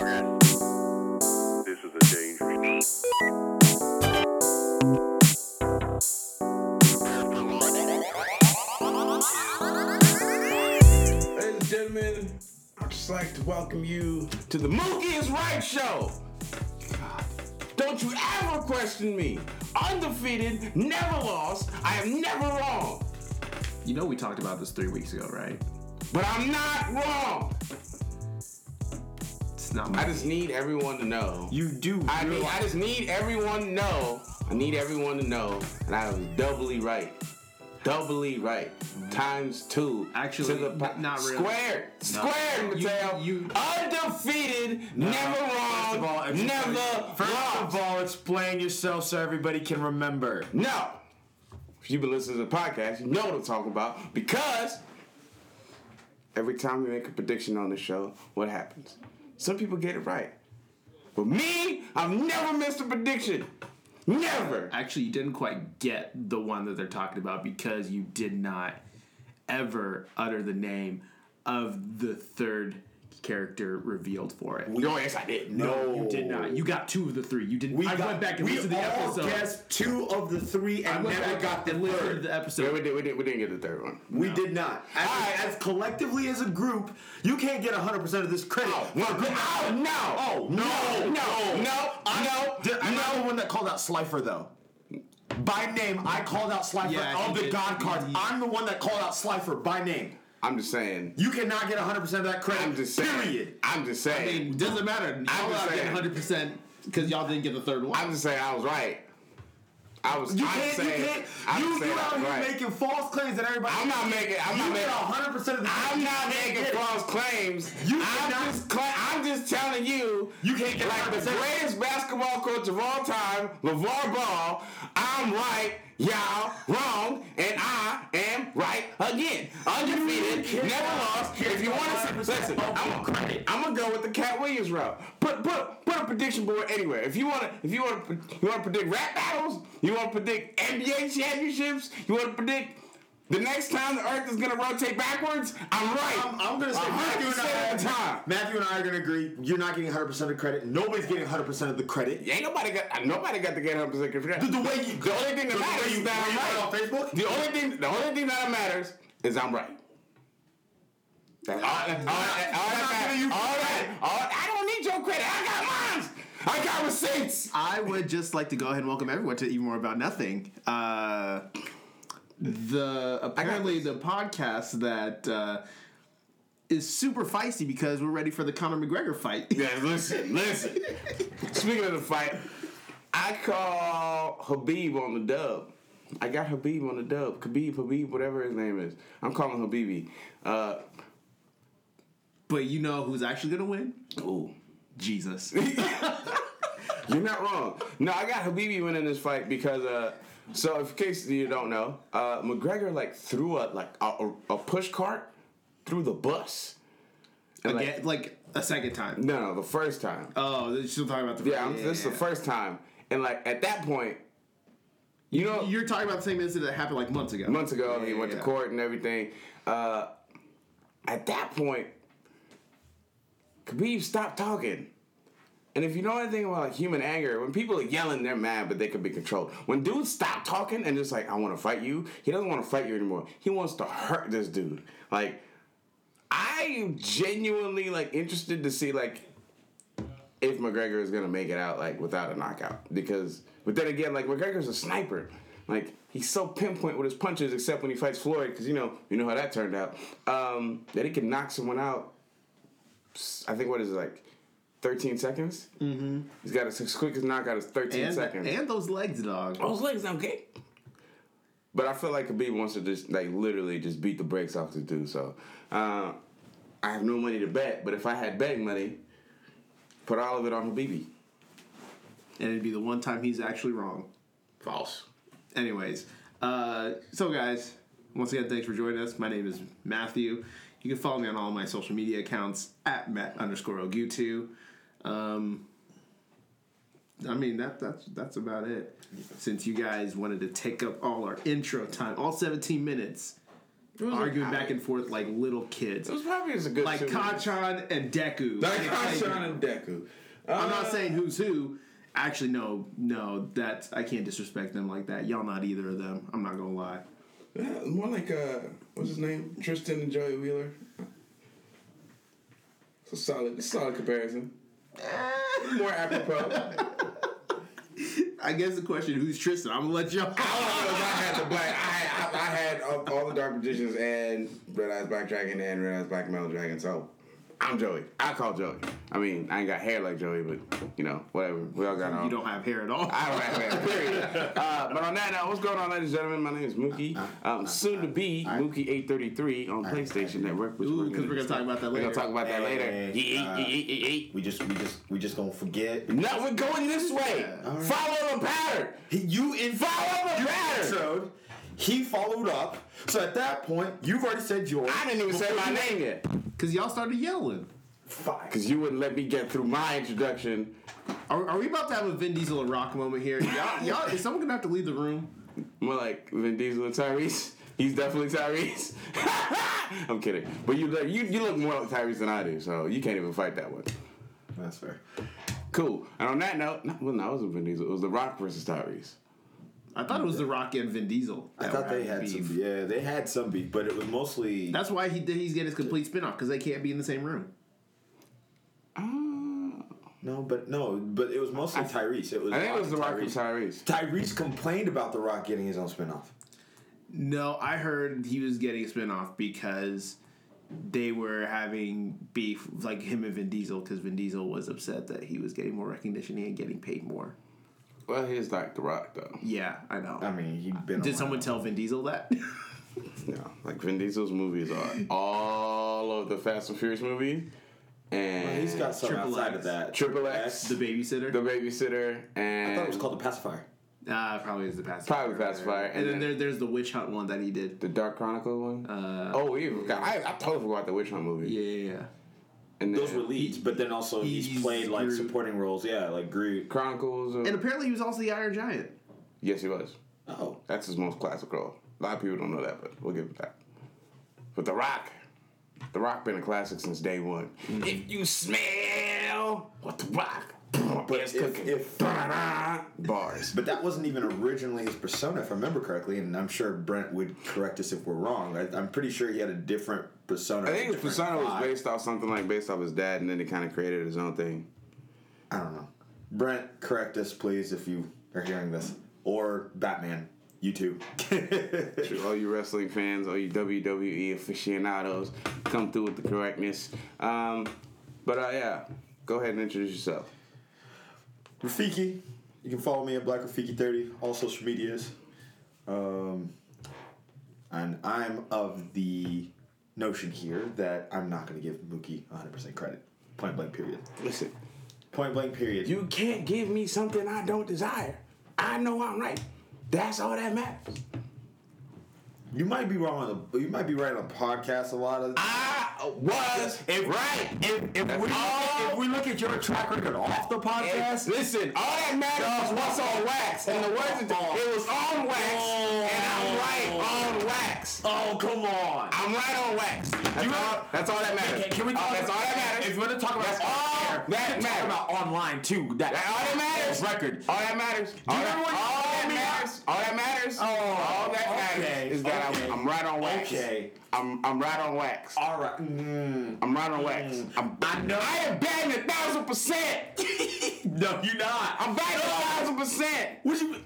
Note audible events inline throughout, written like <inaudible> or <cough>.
This is a dangerous. Ladies and gentlemen, I'd just like to welcome you to the Mookie is Right show. God, don't you ever question me. Undefeated, never lost. I am never wrong. You know we talked about this three weeks ago, right? But I'm not wrong. It's not I just need everyone to know. You do. I need, I just need everyone to know. I need everyone to know and I was doubly right. Doubly right. Mm-hmm. Times two. Actually, to the po- not really. Squared. Squared, You- Mateo. you- Undefeated, never wrong, First of all, never First lost. of all, explain yourself so everybody can remember. No. If you've been listening to the podcast, you know what I'm talking about. Because every time we make a prediction on the show, what happens? Some people get it right. But me, I've never missed a prediction. Never. Actually, you didn't quite get the one that they're talking about because you did not ever utter the name of the third character revealed for it. No, yes, I did. No. You did not. You got two of the three. You didn't. We I got, went back and we listened to the all episode. guessed two of the three and went never got the and listened to third. the episode. Yeah, we, did, we, did, we didn't get the third one. We did not. As, Alright. as collectively as a group, you can't get 100% of this credit. Oh, For no, a oh, no. Oh, no. No, no, no, I, no, Did- I'm not the one that called out Slifer, though. By name, I called out Slifer Yeah, of the did. God cards. You- I'm the one that called out Slifer by name. I'm just saying. You cannot get 100% of that credit. I'm just saying. Period. I'm just I saying. mean, doesn't matter. Y'all just not getting saying. 100 percent because y'all didn't get the third one. I'm just saying I was right. I was. You I'm can't, saying, you can't, I'm you, you out here right. making false claims that everybody. I'm not making. I'm you not making. 100 percent of the. I'm not making can't get it. false claims. You I'm cannot- just. Cla- I'm just telling you. You can't get like the 100%. greatest basketball coach of all time, LeVar Ball. I'm right. Y'all wrong, and I am right again. Undefeated, never lost. If you want to listen, I'm, gonna, I'm gonna go with the Katt Williams route. Put put put a prediction board anywhere. If you want to, if you want to, you want to predict rap battles. You want to predict NBA championships. You want to predict. The next time the Earth is gonna rotate backwards, I'm right. I'm, I'm gonna say Matthew and, 100% of the I, time. Matthew and I are gonna agree. You're not getting 100 percent of the credit. Nobody's getting 100 percent of the credit. Ain't nobody got nobody got to get 100 percent credit. The, the way you, The only thing that the matters way you, is that I'm right. on Facebook. The only thing, the only thing that matters is I'm right. That's all, all, that- all, all I'm that giving you matters. All all, I don't need your credit. I got mine. I got receipts. I would just like to go ahead and welcome everyone to Even More About Nothing. Uh, the apparently the podcast that uh, is super feisty because we're ready for the Conor McGregor fight. Yeah, listen, listen. <laughs> Speaking of the fight, I call Habib on the dub. I got Habib on the dub. Khabib, Habib, whatever his name is. I'm calling Habibi. Uh, But you know who's actually gonna win? ooh. Jesus. <laughs> You're not wrong. No, I got Habibi winning this fight because uh so in case you don't know, uh McGregor like threw a like a, a- push cart through the bus. And, Again, like a second time. no, no, the first time. Oh, you're still talking about the yeah, I'm, this is the first time. And like at that point, you know, You're talking about the same incident that happened like months ago. months ago Yeah, he went yeah. to court and everything. Uh at that point, Khabib stopped talking. And if you know anything about like human anger, when people are yelling, they're mad, but they can be controlled. When dudes stop talking and just like, I want to fight you, he doesn't want to fight you anymore. He wants to hurt this dude. Like, I genuinely like interested to see like if McGregor is gonna make it out like without a knockout. Because, but then again, like McGregor's a sniper. Like he's so pinpoint with his punches, except when he fights Floyd, because you know you know how that turned out. Um, that he can knock someone out. I think what is it like, thirteen seconds? Mm-hmm. He's got his, his quickest knockout is thirteen and, seconds. and those legs, dog. Those legs don't. But I feel like Khabib wants to just like literally just beat the brakes off this dude. So uh, I have no money to bet, but if I had betting money, put all of it on Habibi. and it'd be the one time he's actually wrong. False. Anyways, uh, so guys, once again, thanks for joining us. My name is Matthew. You can follow me on all my social media accounts at Matt underscore Ogutu. Um, I mean that that's that's about it. Since you guys wanted to take up all our intro time, all 17 minutes, arguing like- back and forth like little kids, It was probably a good like. Kacchan and Deku. Like Kacchan and Deku. I'm Uh, not saying who's who. Actually, no, no, that's I can't disrespect them like that. Y'all not either of them. I'm not gonna lie. Yeah, more like uh, what's his name? Tristan and Joey Wheeler. It's a solid, it's a solid comparison. <laughs> More apropos. I guess the question who's Tristan. I'm gonna let y'all. All I know is I had the black. I had, I, I had all, all the Dark Magicians and Red Eyes Black Dragon and Red Eyes Black Metal Dragon. So I'm Joey. I call Joey. I mean, I ain't got hair like Joey, but you know, whatever. We all got our. You don't have hair at all. I don't have hair. Period. <laughs> Uh, but on that note, what's going on, ladies and gentlemen? My name is Mookie. Um, soon to be Mookie eight thirty three on PlayStation Network. which Ooh, 'cause we're gonna talk about that later. We're gonna talk about that later. Uh, yeet. We just we just we just gonna forget. No, we're going this way. Follow the pattern. You in Follow the you pattern. Introed. He followed up. So at that point, you've already said yours. I didn't even say my name yet. Because y'all started yelling. Fine. Because you wouldn't let me get through my introduction. Are, are we about to have a Vin Diesel and Rock moment here? Y'all, y'all, is someone gonna have to leave the room? More like Vin Diesel and Tyrese. He's definitely Tyrese. <laughs> I'm kidding. But you, look- you you look more like Tyrese than I do, so you can't even fight that one. That's fair. Cool. And on that note, no, well, no, it wasn't Vin Diesel. It was The Rock versus Tyrese. I thought it was The Rock and Vin Diesel. I thought they had having some. Yeah, they had some beef, but it was mostly. That's why he did. He's getting his complete spin-off because they can't be in the same room. Oh. no, but no, but it was mostly Tyrese. It was. I think it was The Rock and and Tyrese. Tyrese complained about The Rock getting his own spinoff. No, I heard he was getting a spin-off because they were having beef, like him and Vin Diesel, because Vin Diesel was upset that he was getting more recognition and getting paid more. Well, he's like The Rock, though. Yeah, I know. I mean, he'd been. Did someone tell Vin Diesel that? <laughs> You know, like Vin Diesel's movies are all of the Fast and Furious movies. And Well, he's got some Triple outside X. of that. Triple X. the babysitter. The Babysitter and I thought it was called the pacifier. uh, probably is the pacifier. Probably the Pacifier, And, and then then- there, there's the witch hunt one that he did. the Dark Chronicle one. Uh, oh, we forgot. I, I totally forgot the Witch Hunt movie. yeah, yeah, yeah. And Those were leads, but then also he's, He's played like Groot. supporting roles. Yeah, like Groot. Chronicles. Of, And apparently he was also the Iron Giant. yes, he was. Oh, That's his most classic role. A lot of people don't know that, but we'll give it that. But The Rock, The Rock been a classic since day one. Mm-hmm. If you smell what The Rock But if- if- bars. but that wasn't even originally his persona, if I remember correctly. And I'm sure Brent would correct us if we're wrong. I, I'm pretty sure he had a different persona. I think his persona was based off something like based off his dad, and then he kind of created his own thing. I don't know. Brent, correct us, please, if you are hearing this, or Batman. You too. <laughs> To all you wrestling fans, all you WWE aficionados, come through with the correctness. Um, but uh, yeah, go ahead and introduce yourself. Rafiki. You can follow me at Black Rafiki30, all social medias. Um, and I'm of the notion here that I'm not going to give Mookie 100% credit. Point blank, period. Listen, Point blank, period. you can't give me something I don't desire. I know I'm right. That's all that matters. You might be wrong on the. You might be right on podcast a lot of. I was right. If, if, That's we, all- if we look at your track record off the podcast, listen, all that matters is what's on wax. And the words Oh. it was on wax, and I'm right on wax. oh come on! I'm right on wax. That's, You- all, that's all that matters. Can, can we Uh, talk? that's all that matters. If you want to talk about That's all air, that can talk matters. about online too. That, That all that matters. Record. All that matters. All you that, remember when you all that matters. All that matters. Oh, all that matters is that okay. I'm, I'm right on wax. Okay. I'm I'm right on wax. All right. Mm. I'm right on wax. I'm, I know. I am batting a thousand percent. <laughs> No, you're not. I'm batting a thousand percent. What you?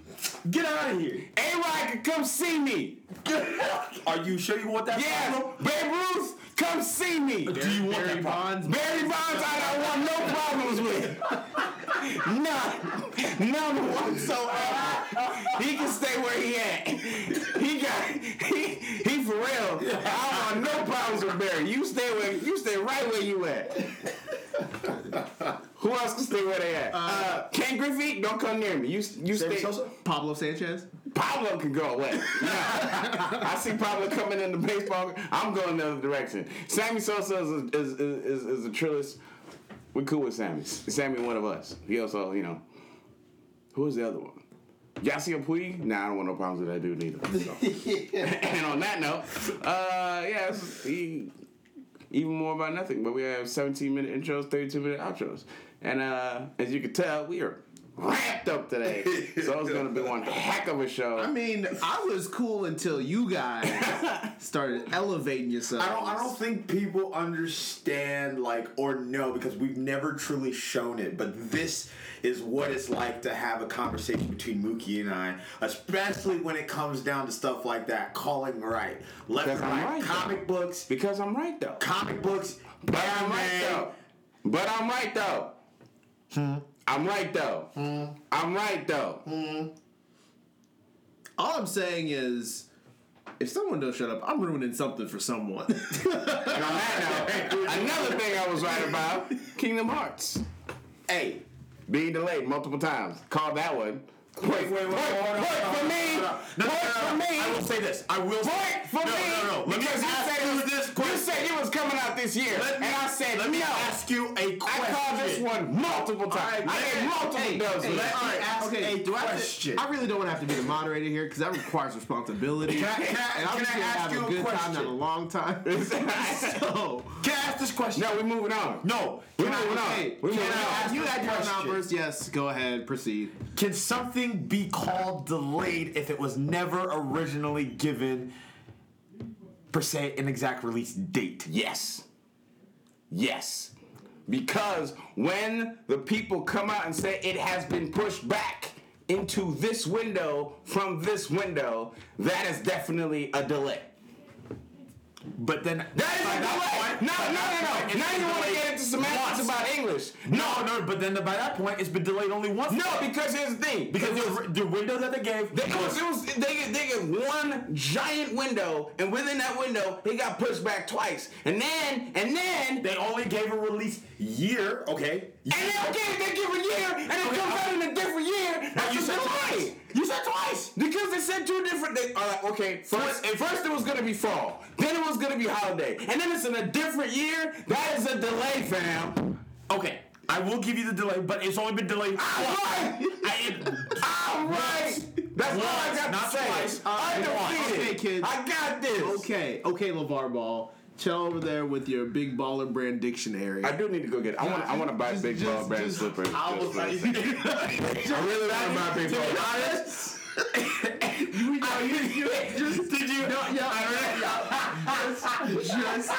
Get out of here. A Rod can come see me. <laughs> Are you sure you want that? Yes, problem? Babe Ruth, come see me. Do you want Barry that? Bonds. Barry Bonds, I don't want no problems with. <laughs> None. None whatsoever. He can stay where he at. He got he he for real. <laughs> I don't want no problems with Barry. You stay where you stay right where you at. <laughs> Who else can stay where they at? Uh, Ken Griffey, don't come near me. You you Sammy stay. Sosa? Pablo Sanchez. Pablo can go away. <laughs> Nah. I see Pablo coming in the baseball. I'm going the other direction. Sammy Sosa is a, is, is, is, is a trillist. We're cool with Sammy. Sammy, one of us. He also, you know, who is the other one? Yasiel Puig, nah, I don't want no problems with that dude either. So. <laughs> <laughs> and on that note, uh, yeah, he, even more about nothing. But we have 17 minute intros, 32 minute outros, and uh, as you can tell, we are ramped up today. so it's gonna be one heck of a show. I mean, I was cool until you guys <laughs> started elevating yourselves. I don't. I don't think people understand, like, or know because we've never truly shown it. But this is what it's like to have a conversation between Mookie and I, especially when it comes down to stuff like that, calling right, left Because and I'm right, right, though. comic books, because I'm right though. comic books, But I'm right though. But I'm right though. Hmm? I'm right though. Hmm. I'm right though. Hmm. All I'm saying is, if someone doesn't shut up, I'm ruining something for someone. <laughs> And on that note, another thing I was right about: Kingdom Hearts. Hey, being delayed multiple times. Call that one. Wait, wait, wait, Point, hold on, point hold on, for me. No, no, Point no, no, for me. I will say this. I will say Point for me. No, no, no. Let me because you ask said, you this you said it was coming out this year, and I said Let me ask you a question. I called this one multiple times. I gave multiple hey, Let me ask a do I, question. I really don't want to have to be the moderator here because that requires responsibility. Can I- can and I'm just I gonna ask have you a good time, question? not a long time. <laughs> so, Can I ask this question? no, we're moving on. No. we're moving on. We're moving on. you had your question? first. Yes, go ahead, proceed. Can something be called delayed if it was never originally given, per se, an exact release date? Yes. Yes. Because when the people come out and say it has been pushed back into this window from this window, that is definitely a delay. But then That is by a that delay. point- No, no, no, point, no. it's Now you want to get into semantics about English. No, no, but then by that point it's been delayed only once. No, because here's the thing. because the, the window that they gave They, it was, it was, they, get- they get one giant window, and within that window, it got pushed back twice. And then, and then, they only gave a release year. Okay. and then okay, they give a year, and it Okay, comes I- out in a different year. That's you a said delay. twice. You said twice. Because they said two different. They, all right, okay. First, at first it was gonna be fall. Then it was gonna be holiday, and then it's in a different year. That is a delay, fam. Okay. I will give you the delay, but it's only been delayed. I'm once. right. I, I'm ah, right. That's all I got not to say. twice. Uh, Undefeated. Okay, kids. I got this. Okay, okay, LeVar Ball. Over there with your big baller brand dictionary. I do need to go get. I want. I want to buy Just- big just- ball brand just- slippers. I was like. <laughs> I really want to buy big to ball. be honest, <laughs> you know, you, you, just, did you? No, <laughs> just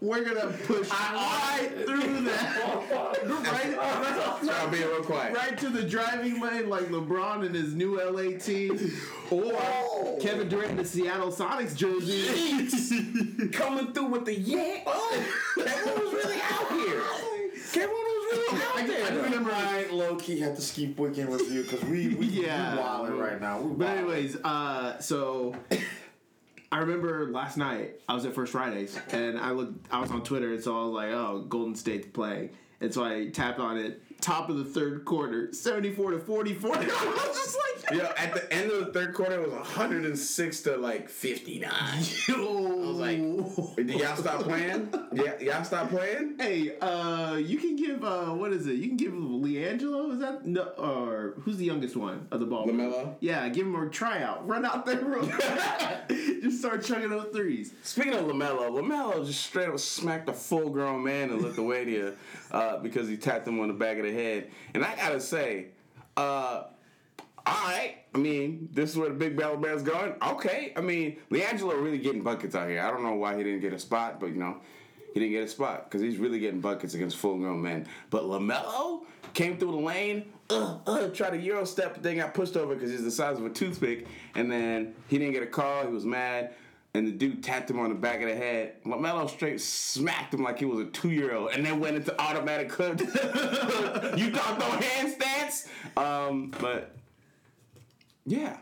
we're gonna push right through that, <laughs> right, So I'll be real quiet. right to the driving lane like LeBron in his new LA team, or Kevin Durant in the Seattle Sonics jersey. Coming through with the yeah. Oh, Kevin was really out here. Kevin was really out there. I there. remember I low key had to skip weekend with you because we we <laughs> Yeah. we wilding right now. We But wildin'. anyways, uh, so <laughs> I remember last night I was at First Fridays and I looked. I was on Twitter and so I was like, "Oh, Golden State's playing," and so I tapped on it. Top of the third quarter, seventy-four to forty-four. <laughs> I was just like, Yo, at the end of the third quarter, it was 106 to like 59. "Yo." <laughs> I was like, did y'all stop playing? Yeah, y'all stop playing? Hey, uh, you can give uh, what is it? You can give LiAngelo. Is that no? Or who's the youngest one of the ball? LaMelo? Yeah, give him a tryout. Run out there, bro. <laughs> just start chugging those threes. Speaking of LaMelo, LaMelo just straight up smacked a full grown man in Lithuania uh, because he tapped him on the back of the head. And I gotta say, uh, all right. I mean, this is where the big battle bear's going. Okay. I mean, LiAngelo really getting buckets out here. I don't know why he didn't get a spot, but you know, he didn't get a spot because he's really getting buckets against full grown men. But LaMelo came through the lane, uh, uh, tried a euro step, but then got pushed over because he's the size of a toothpick. And then he didn't get a call. He was mad. And the dude tapped him on the back of the head. LaMelo straight smacked him like he was a two year old and then went into automatic hood. <laughs> you thought no handstands? Um, but yeah.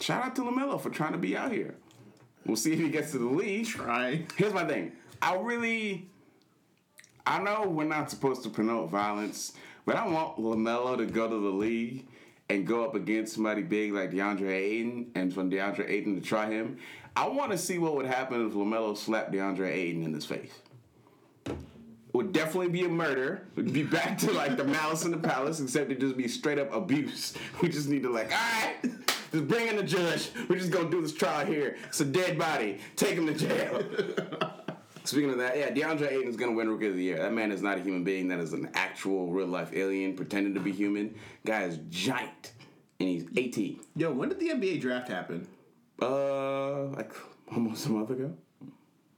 Shout out to LaMelo for trying to be out here. We'll see if he gets to the league. Right. Here's my thing. I really, I know we're not supposed to promote violence, but I want LaMelo to go to the league and go up against somebody big like DeAndre Ayton, and for DeAndre Ayton to try him. I want to see what would happen if LaMelo slapped DeAndre Ayton in his face. It would definitely be a murder. It would be <laughs> back to like the Malice in the Palace, except it'd just be straight up abuse. <laughs> We just need to like, all right, <laughs> just bring in the judge. We're just gonna do this trial here. It's a dead body. Take him to jail. Speaking of that, yeah, DeAndre Ayton's gonna win Rookie of the Year. That man is not a human being. That is an actual real life alien pretending to be human. Guy is giant, and he's 18. Yo, when did the NBA draft happen? Uh, like almost a month ago.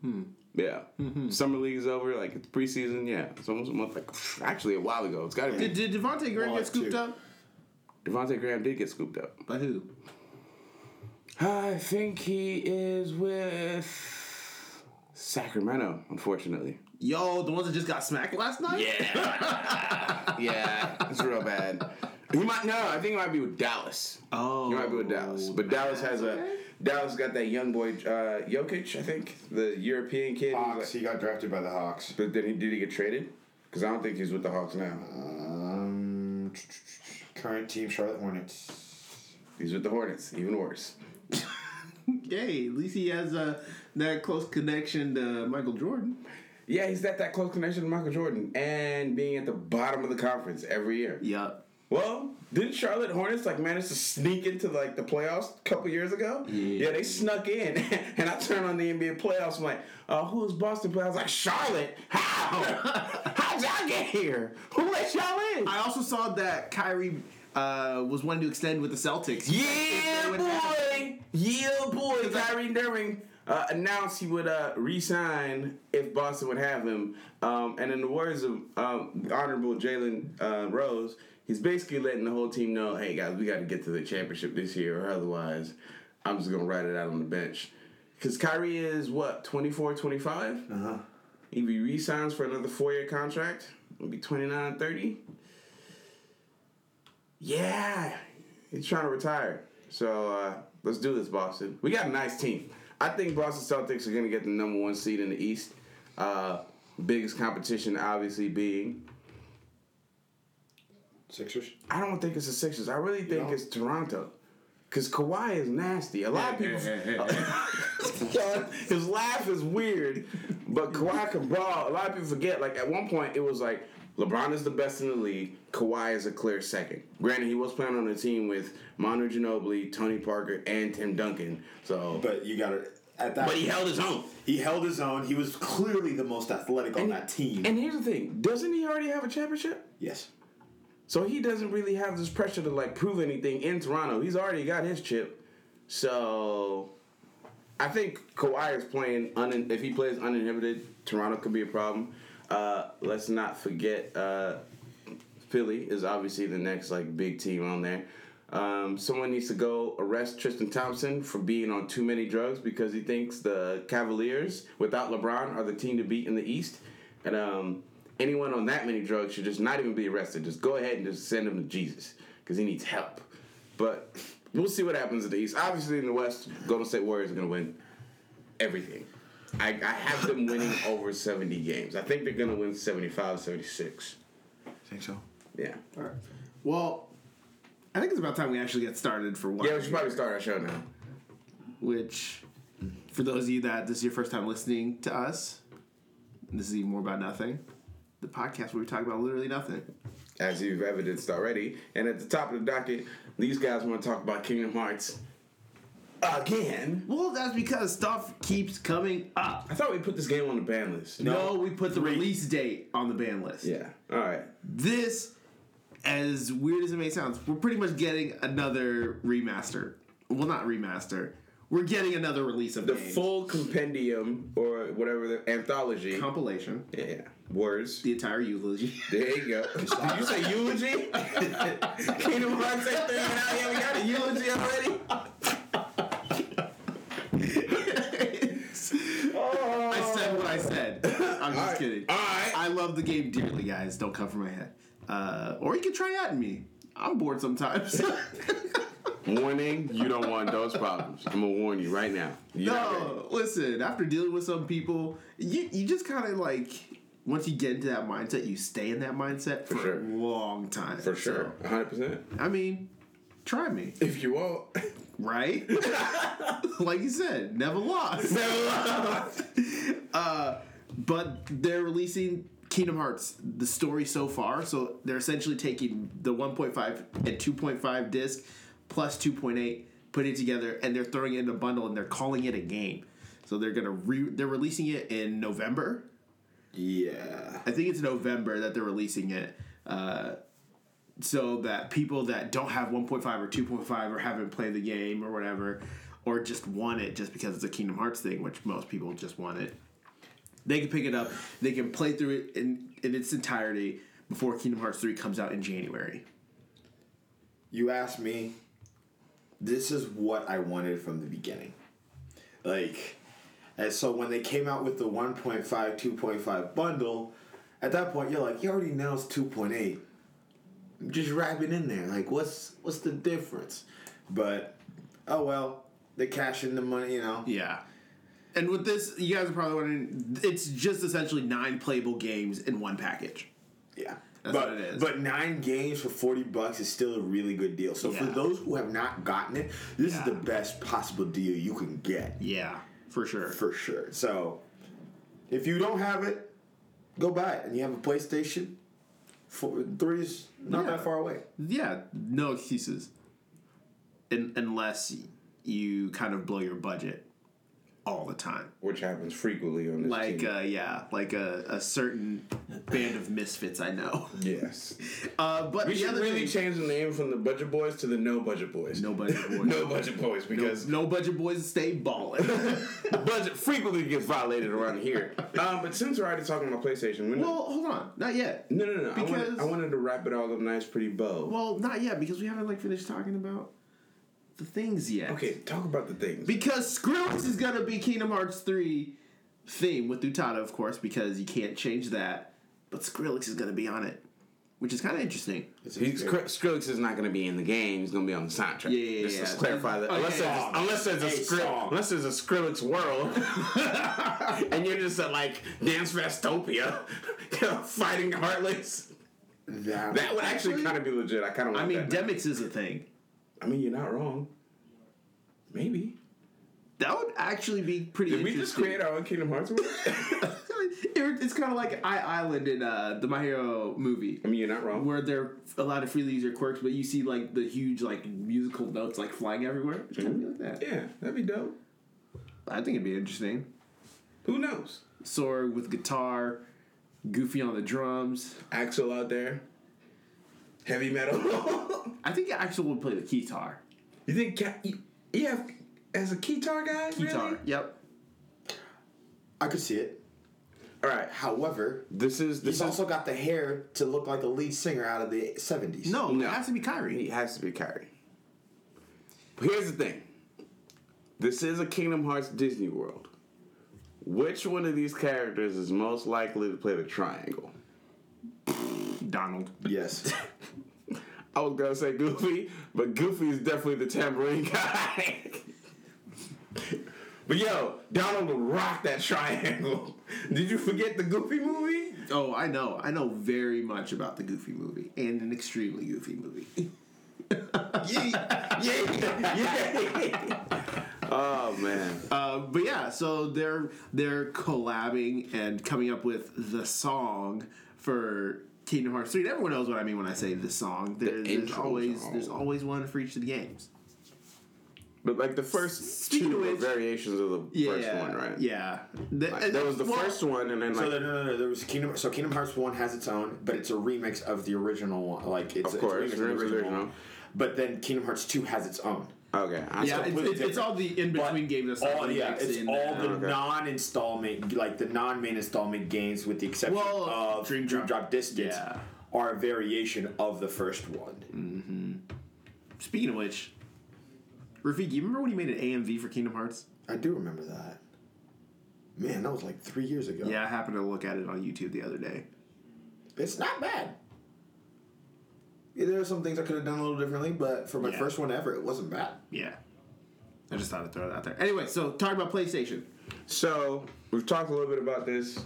Hmm. Yeah. Hmm. Summer league's over. Like it's preseason. Yeah, it's almost a month. Like actually a while ago. It's got to be. Did, did Devonte Graham get scooped too. up? Devonte Graham did get scooped up. By who? I think he is with Sacramento. Unfortunately. Yo, the ones that just got smacked last night? Yeah. <laughs> yeah, it's real bad. He might no. I think he might be with Dallas. Oh. He might be with Dallas, but Dallas has a Dallas got that young boy uh, Jokic. I think the European kid. Hawks. like- He got drafted by the Hawks. But did he did he get traded? Because I don't think he's with the Hawks now. Um, current team Charlotte Hornets. He's with the Hornets. Even worse. <laughs> Yay, at least he has uh, that close connection to Michael Jordan. Yeah, he's got that close connection to Michael Jordan and being at the bottom of the conference every year. Yup. Well, didn't Charlotte Hornets like manage to sneak into like the playoffs a couple years ago? Yeah, yeah they snuck in, <laughs> and I turned on the NBA playoffs. I'm like, uh, who is Boston play? I was like, Charlotte. How? <laughs> How'd y'all get here? Who let y'all in? I also saw that Kyrie uh, was wanting to extend with the Celtics. Yeah, If they would have- boy. Yeah, boy. Kyrie Irving uh, announced he would uh, resign if Boston would have him. Um, and in the words of um, Honorable Jalen uh, Rose, he's basically letting the whole team know, hey, guys, we got to get to the championship this year, or otherwise, I'm just going to ride it out on the bench. Because Kyrie is, what, 24, 25? Uh-huh. If he resigns for another four year contract, it'll be 29, 30. Yeah, he's trying to retire. So uh, let's do this, Boston. We got a nice team. I think Boston Celtics are going to get the number one seed in the East. Uh, biggest competition, obviously, being. Sixers. I don't think it's the Sixers. I really think No. it's Toronto. Because Kawhi is nasty. A lot of people. <laughs> His laugh is weird, but Kawhi can brawl. A lot of people forget. Like at one point, it was like LeBron is the best in the league. Kawhi is a clear second. Granted, he was playing on a team with Manu Ginobili, Tony Parker, and Tim Duncan. So, but, you got to at that. But he held his own. He held his own. He was clearly the most athletic on that team. And here's the thing: doesn't he already have a championship? yes. So he doesn't really have this pressure to like prove anything in Toronto. He's already got his chip. So I think Kawhi is playing un- if he plays uninhibited, Toronto could be a problem. Uh, let's not forget uh, Philly is obviously the next like big team on there. Um, someone needs to go arrest Tristan Thompson for being on too many drugs because he thinks the Cavaliers without LeBron are the team to beat in the East. And um, anyone on that many drugs should just not even be arrested. Just go ahead and just send him to Jesus because he needs help. But we'll see what happens in the East. Obviously, in the West, Golden State Warriors are going to win everything. I, I have them winning over 70 games. I think they're going to win 75, 76. think so. Yeah. All right. Well, I think it's about time we actually get started for one. Yeah, we should probably start our show now. Which, for those of you that this is your first time listening to us, this is even more about nothing. The podcast where we talk about literally nothing. as you've evidenced already. And at the top of the docket, these guys want to talk about Kingdom Hearts again. Well, that's because stuff keeps coming up. I thought we put this game on the ban list. No, we put the release date on the ban list. Yeah. All right. This, as weird as it may sound, we're pretty much getting another remaster. Well, not remaster. We're getting another release of The games. full compendium or whatever the anthology. compilation, yeah. Words. the entire eulogy. There you go. <laughs> Did you say eulogy? <laughs> Kingdom Hearts ain't out yet. We got a eulogy already. I said what I said. I'm just right. kidding. All right. I love the game dearly, guys. Don't come for my head. Uh, or you can try at me. I'm bored sometimes. <laughs> Warning: You don't want those problems. I'm gonna warn you right now. You're no, listen. After dealing with some people, you you just kind of like once you get into that mindset, you stay in that mindset for, sure. a long time. For sure. 100. percent I mean, try me, If you want. right? <laughs> like you said, never lost. <laughs> Uh, but they're releasing Kingdom Hearts, the story so far. So they're essentially taking the 1.5 and 2.5 disc plus 2.8, putting it together, and they're throwing it in a bundle, and they're calling it a game. So they're gonna re- they're releasing it in November. Yeah. I think it's November that they're releasing it. Uh, so that people that don't have 1.5 or 2.5 or haven't played the game or whatever, or just want it just because it's a Kingdom Hearts thing, which most people just want it, they can pick it up. They can play through it in, in its entirety before Kingdom Hearts 3 comes out in January. You asked me. This is what I wanted from the beginning. Like, and so when they came out with the 1.5, 2.5 bundle, at that point you're like, you already know it's 2.8. Just wrap it in there. Like, what's what's the difference? But oh well, they cash in the money. You know. Yeah. And with this, you guys are probably wondering, it's just essentially nine playable games in one package. Yeah. That's but, what it is. But nine games for forty bucks is still a really good deal. So for those who have not gotten it, this Yeah. is the best possible deal you can get. Yeah, for sure. for sure. So, if you don't have it, go buy it, and you have a PlayStation. Four, three is not Yeah. that far away. Yeah, no excuses. Un unless you kind of blow your budget all the time. which happens frequently on this Like, team. uh, yeah, like a, a certain band of misfits I know. yes. <laughs> Uh, but We should really thing, change the name from the Budget Boys to the No Budget Boys. no budget <laughs> boys. No Budget Boys because no budget boys stay balling. <laughs> the budget frequently gets violated around here. Um, but since we're already talking about PlayStation, when well, hold on, not yet. no, no, no, I wanted, because- I wanted to wrap it all up nice, pretty bow. Well, not yet because we haven't like finished talking about the things yet. okay, talk about the things. Because Skrillex is gonna be Kingdom Hearts 3 theme with Utada, of course, because you can't change that. But Skrillex is gonna be on it. Which is kinda interesting. He's, Skrillex is not going to be in the game. He's going to be on the soundtrack. Yeah, yeah, Just yeah. to clarify that. Oh, unless, yeah, there's, yeah. unless there's a Hey, Skrill, song. unless there's a Skrillex world, <laughs> and you're just at like Dance Festopia, <laughs> fighting Heartless. That, That would actually, kind of be legit. I kind of. I mean, that. Demyx is a thing. I mean, you're not wrong. Maybe. That would actually be pretty Did we just create our own Kingdom Hearts world? <laughs> It- it's kind of like I Island in uh, the My Hero movie. I mean, you're not wrong. Where they're allowed to freely use quirks, but you see like the huge like musical notes like flying everywhere. It's kind of be like that. Yeah, that'd be dope. I think it'd be interesting. Who knows? Sora with guitar, Goofy on the drums. Axel out there. Heavy metal. <laughs> I think Axel would play the guitar. you think? Ca- you, you have as a guitar guy? Guitar. Really? Yep. I could see it. All right. However, This is this he's is also got the hair to look like the lead singer out of the seventies. No, No. it has to be Kyrie. He has to be Kyrie. But here's the thing. This is a Kingdom Hearts Disney World. Which one of these characters is most likely to play the triangle? Donald. Yes. <laughs> I was gonna say Goofy, but Goofy is definitely the tambourine <laughs> guy. but yo, Donald would rock that triangle. Did you forget the Goofy movie? Oh, I know. I know very much about the Goofy movie and an extremely Goofy movie. Yeah, yeah, yeah. Oh man. Uh, but yeah, so they're they're collabing and coming up with the song for Kingdom Hearts 3. Everyone knows what I mean when I say the song. There, there's always song. there's always one for each of the games. But like the first Speaking two of which- variations of the Yeah, first one, right? Yeah, The- Like, and- there was the well, first one, and then So like there, no, no, no. There was Kingdom. So Kingdom Hearts One has its own, but it's a remix of the original one. Like it's, Of course, it's a remix of the of the original. original. But then Kingdom Hearts Two has its own. Okay, I Yeah, it's, it's, it's all the in between games. That's all, yeah, it's in all the Okay. non-installment, like the non-main installment games, with the exception Well, of Dream Dream, Drop. Drop Distance, Yeah. are a variation of the first one. Mm-hmm. Speaking of which, Rafiki, you remember when you made an AMV for Kingdom Hearts? I do remember that. Man, that was like three years ago. Yeah, I happened to look at it on YouTube the other day. it's not bad. Yeah, there are some things I could have done a little differently, but for my Yeah. first one ever, it wasn't bad. Yeah. I just thought I'd throw it out there. Anyway, so talking about PlayStation. So we've talked a little bit about this.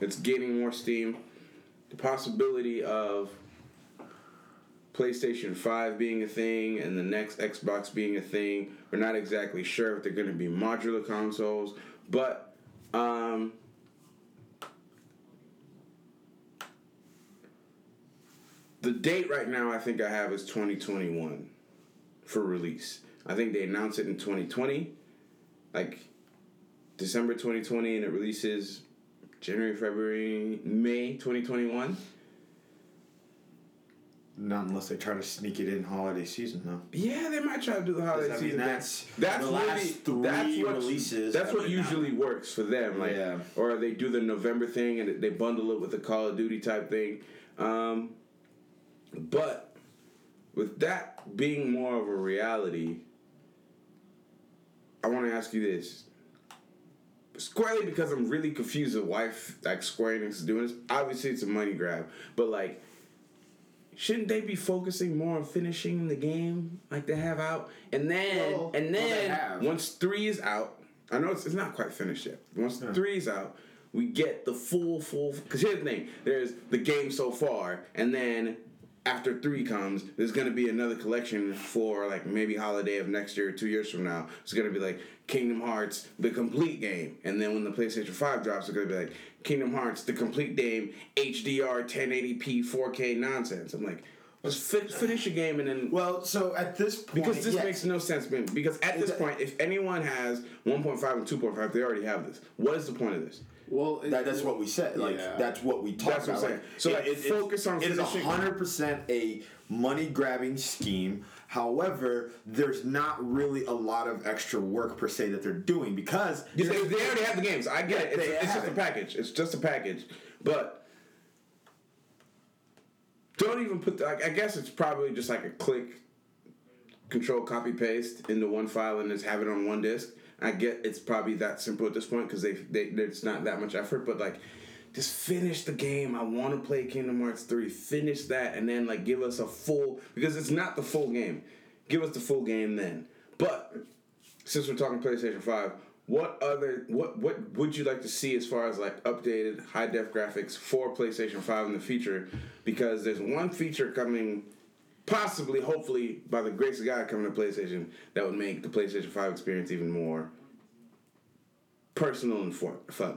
It's gaining more steam. The possibility of PlayStation 5 being a thing and the next Xbox being a thing. We're not exactly sure if they're going to be modular consoles, but um, the date right now I think I have is 2021 for release. I think they announced it in 2020, like December 2020, and it releases January, February, May 2021. Not unless they try to sneak it in holiday season, though. Yeah, they might try to do the holiday I mean, season. that's- that's the really last three that's what, releases That's what usually works for them. Like, Yeah. or they do the November thing and they bundle it with the Call of Duty type thing. Um, but with that being more of a reality, I want to ask you this. Squarely because I'm really confused with why like Square Enix is doing this. Obviously, it's a money grab, but like shouldn't they be focusing more on finishing the game like they have out and then Well, and then have. once three is out i know it's, it's not quite finished yet once three is out we get the full full because here's the thing there's the game so far and then after three comes there's to be another collection for like maybe holiday of next year two years from now it's to be like kingdom hearts the complete game and then when the playstation 5 drops it's to be like kingdom hearts the complete game hdr 1080p 4k nonsense i'm like let's fi- finish a game and then Well, so at this point, because this yes. makes no sense, man. Because at this point, if anyone has 1.5 and 2.5, they already have this. What is the point of this? Well, it- That, that's what we said. Like Yeah. that's what we talked about. I'm saying. So, like, focus on It is finishing- hundred percent a money grabbing scheme. However, there's not really a lot of extra work per se that they're doing because They, they already have the games. I get it. It's, They it's have just a package. It's just a package. But don't even put. The, like, I guess it's probably just like a click, control, copy, paste into one file and just have it on one disk. I get it's probably that simple at this point because they they it's not that much effort. But like, just finish the game. I want to play Kingdom Hearts three. Finish that and then like give us a full because it's not the full game. Give us the full game then. But since we're talking PlayStation Five, what other what what would you like to see as far as like updated high def graphics for PlayStation Five in the future? Because there's one feature coming, possibly, hopefully, by the grace of God, coming to PlayStation that would make the PlayStation Five experience even more personal and fun.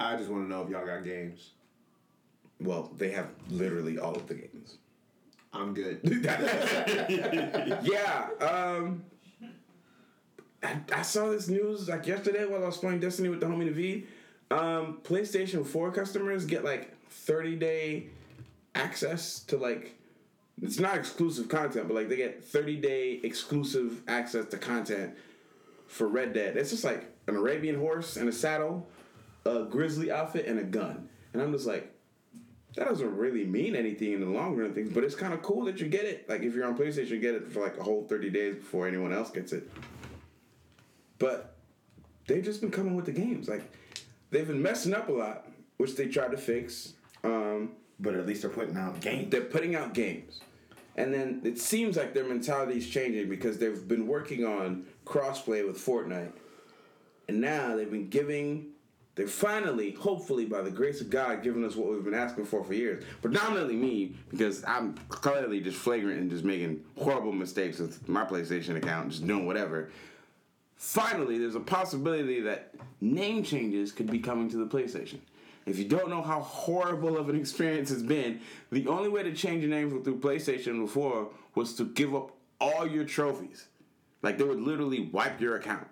I just want to know if y'all got games. Well, they have literally all of the games. I'm good. <laughs> <laughs> yeah. Um, I, I saw this news like yesterday while I was playing Destiny with the homie Naveed. Um, PlayStation 4 customers get like 30 day access to like it's not exclusive content, but like they get 30 day exclusive access to content for Red Dead. It's just like an Arabian horse and a saddle, a grizzly outfit, and a gun. And I'm just like, that doesn't really mean anything in the long run things, but it's kind of cool that you get it. Like if you're on PlayStation, you get it for like a whole 30 days before anyone else gets it. But they've just been coming with the games. Like they've been messing up a lot, which they tried to fix. Um, but at least they're putting out games. they're putting out games. And then it seems like their mentality is changing because they've been working on crossplay with Fortnite. And now they've been giving, they're finally, hopefully by the grace of God, giving us what we've been asking for for years. Predominantly me, because I'm clearly just flagrant and just making horrible mistakes with my PlayStation account, just doing whatever. Finally, there's a possibility that name changes could be coming to the PlayStation. If you don't know how horrible of an experience it's been, the only way to change your name through PlayStation before was to give up all your trophies. Like they would literally wipe your account.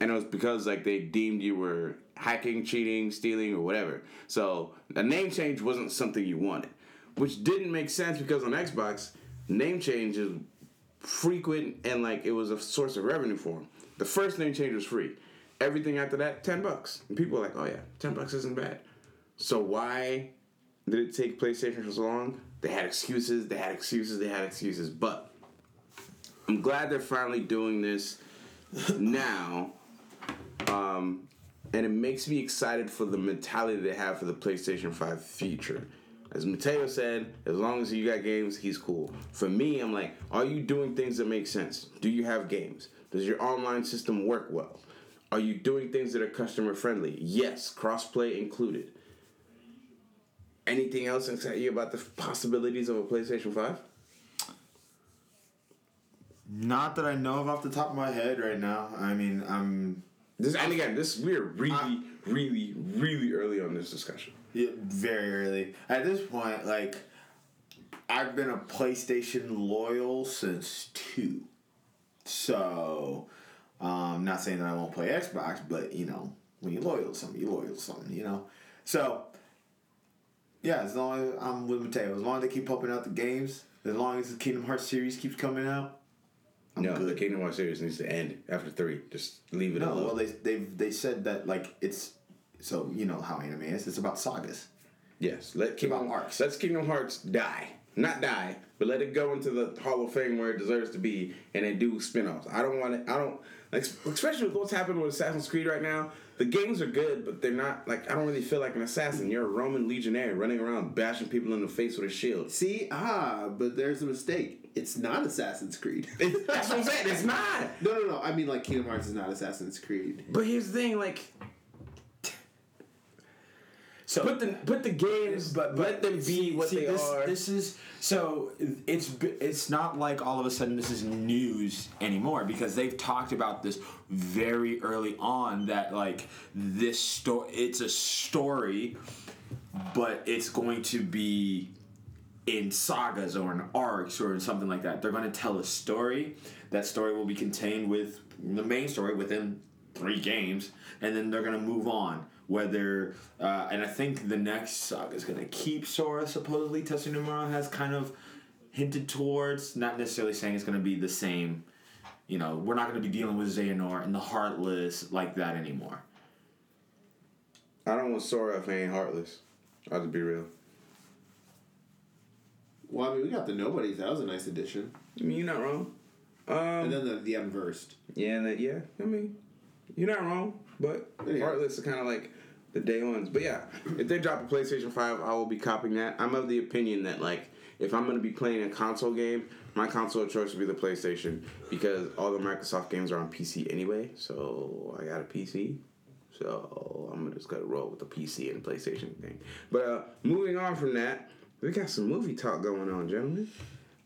And it was because like they deemed you were hacking, cheating, stealing, or whatever. So a name change wasn't something you wanted. Which didn't make sense because on Xbox, name change is frequent and like it was a source of revenue for them. The first name change was free. Everything after that, ten bucks. And people were like, "Oh yeah, ten bucks isn't bad." So why did it take PlayStation for so long? They had excuses. They had excuses. They had excuses. But I'm glad they're finally doing this <laughs> now, um, and it makes me excited for the mentality they have for the PlayStation Five future. As Mateo said, as long as you got games, he's cool. For me, I'm like, are you doing things that make sense? Do you have games? Does your online system work well? Are you doing things that are customer friendly? Yes, crossplay included. Anything else excite you about the possibilities of a PlayStation 5? Not that I know of off the top of my head right now. I mean, I'm This and again, this we're really, I- really, really early on this discussion. Yeah, very early. At this point, like I've been a PlayStation loyal since two. So, um, not saying that I won't play Xbox, but you know, when you're loyal to something, you're loyal to something, you know. So, yeah, as long as I'm with Mateo, as long as they keep pumping out the games, as long as the Kingdom Hearts series keeps coming out, I'm no, good. the Kingdom Hearts series needs to end after three. Just leave it no, alone. well they they they said that like it's so you know how anime is. It's about sagas. yes, let Kingdom arcs. Let Kingdom Hearts die, not die, but let it go into the Hall of Fame where it deserves to be, and then do spin-offs. I don't want it. I don't like, especially with what's happening with Assassin's Creed right now. The games are good, but they're not like I don't really feel like an assassin. You're a Roman legionary running around bashing people in the face with a shield. See, ah, but there's a mistake. It's not Assassin's Creed. <laughs> It's- that's what I'm saying. It's not. <laughs> no, no, no. I mean, like Kingdom Hearts is not Assassin's Creed. But here's the thing, like So put the put the games, but let them be what See, they this, are. This is so it's it's not like all of a sudden this is news anymore because they've talked about this very early on that like this story it's a story, but it's going to be in sagas or in arcs or in something like that. They're going to tell a story. That story will be contained with the main story within three games, and then they're going to move on. Whether uh, and I think the next saga is going to keep Sora. Supposedly, Tetsuya Nomura has kind of hinted towards. Not necessarily saying it's going to be the same. You know, we're not going to be dealing with Xehanort and the Heartless like that anymore. I don't want Sora if he ain't heartless. I'll just be real. Well, I mean, we got the Nobodies. That was a nice addition. I mean, you're not wrong. Um, And then the, the Unversed. yeah, that, yeah. I mean, you're not wrong. But Yeah. heartless are kind of like the day ones. But yeah, if they drop a PlayStation Five, I will be copying that. I'm of the opinion that like if I'm gonna be playing a console game, my console of choice would be the PlayStation because all the Microsoft games are on PC anyway. So I got a PC. So I'm gonna just going to roll with the PC and PlayStation thing. But uh, moving on from that, we got some movie talk going on, gentlemen.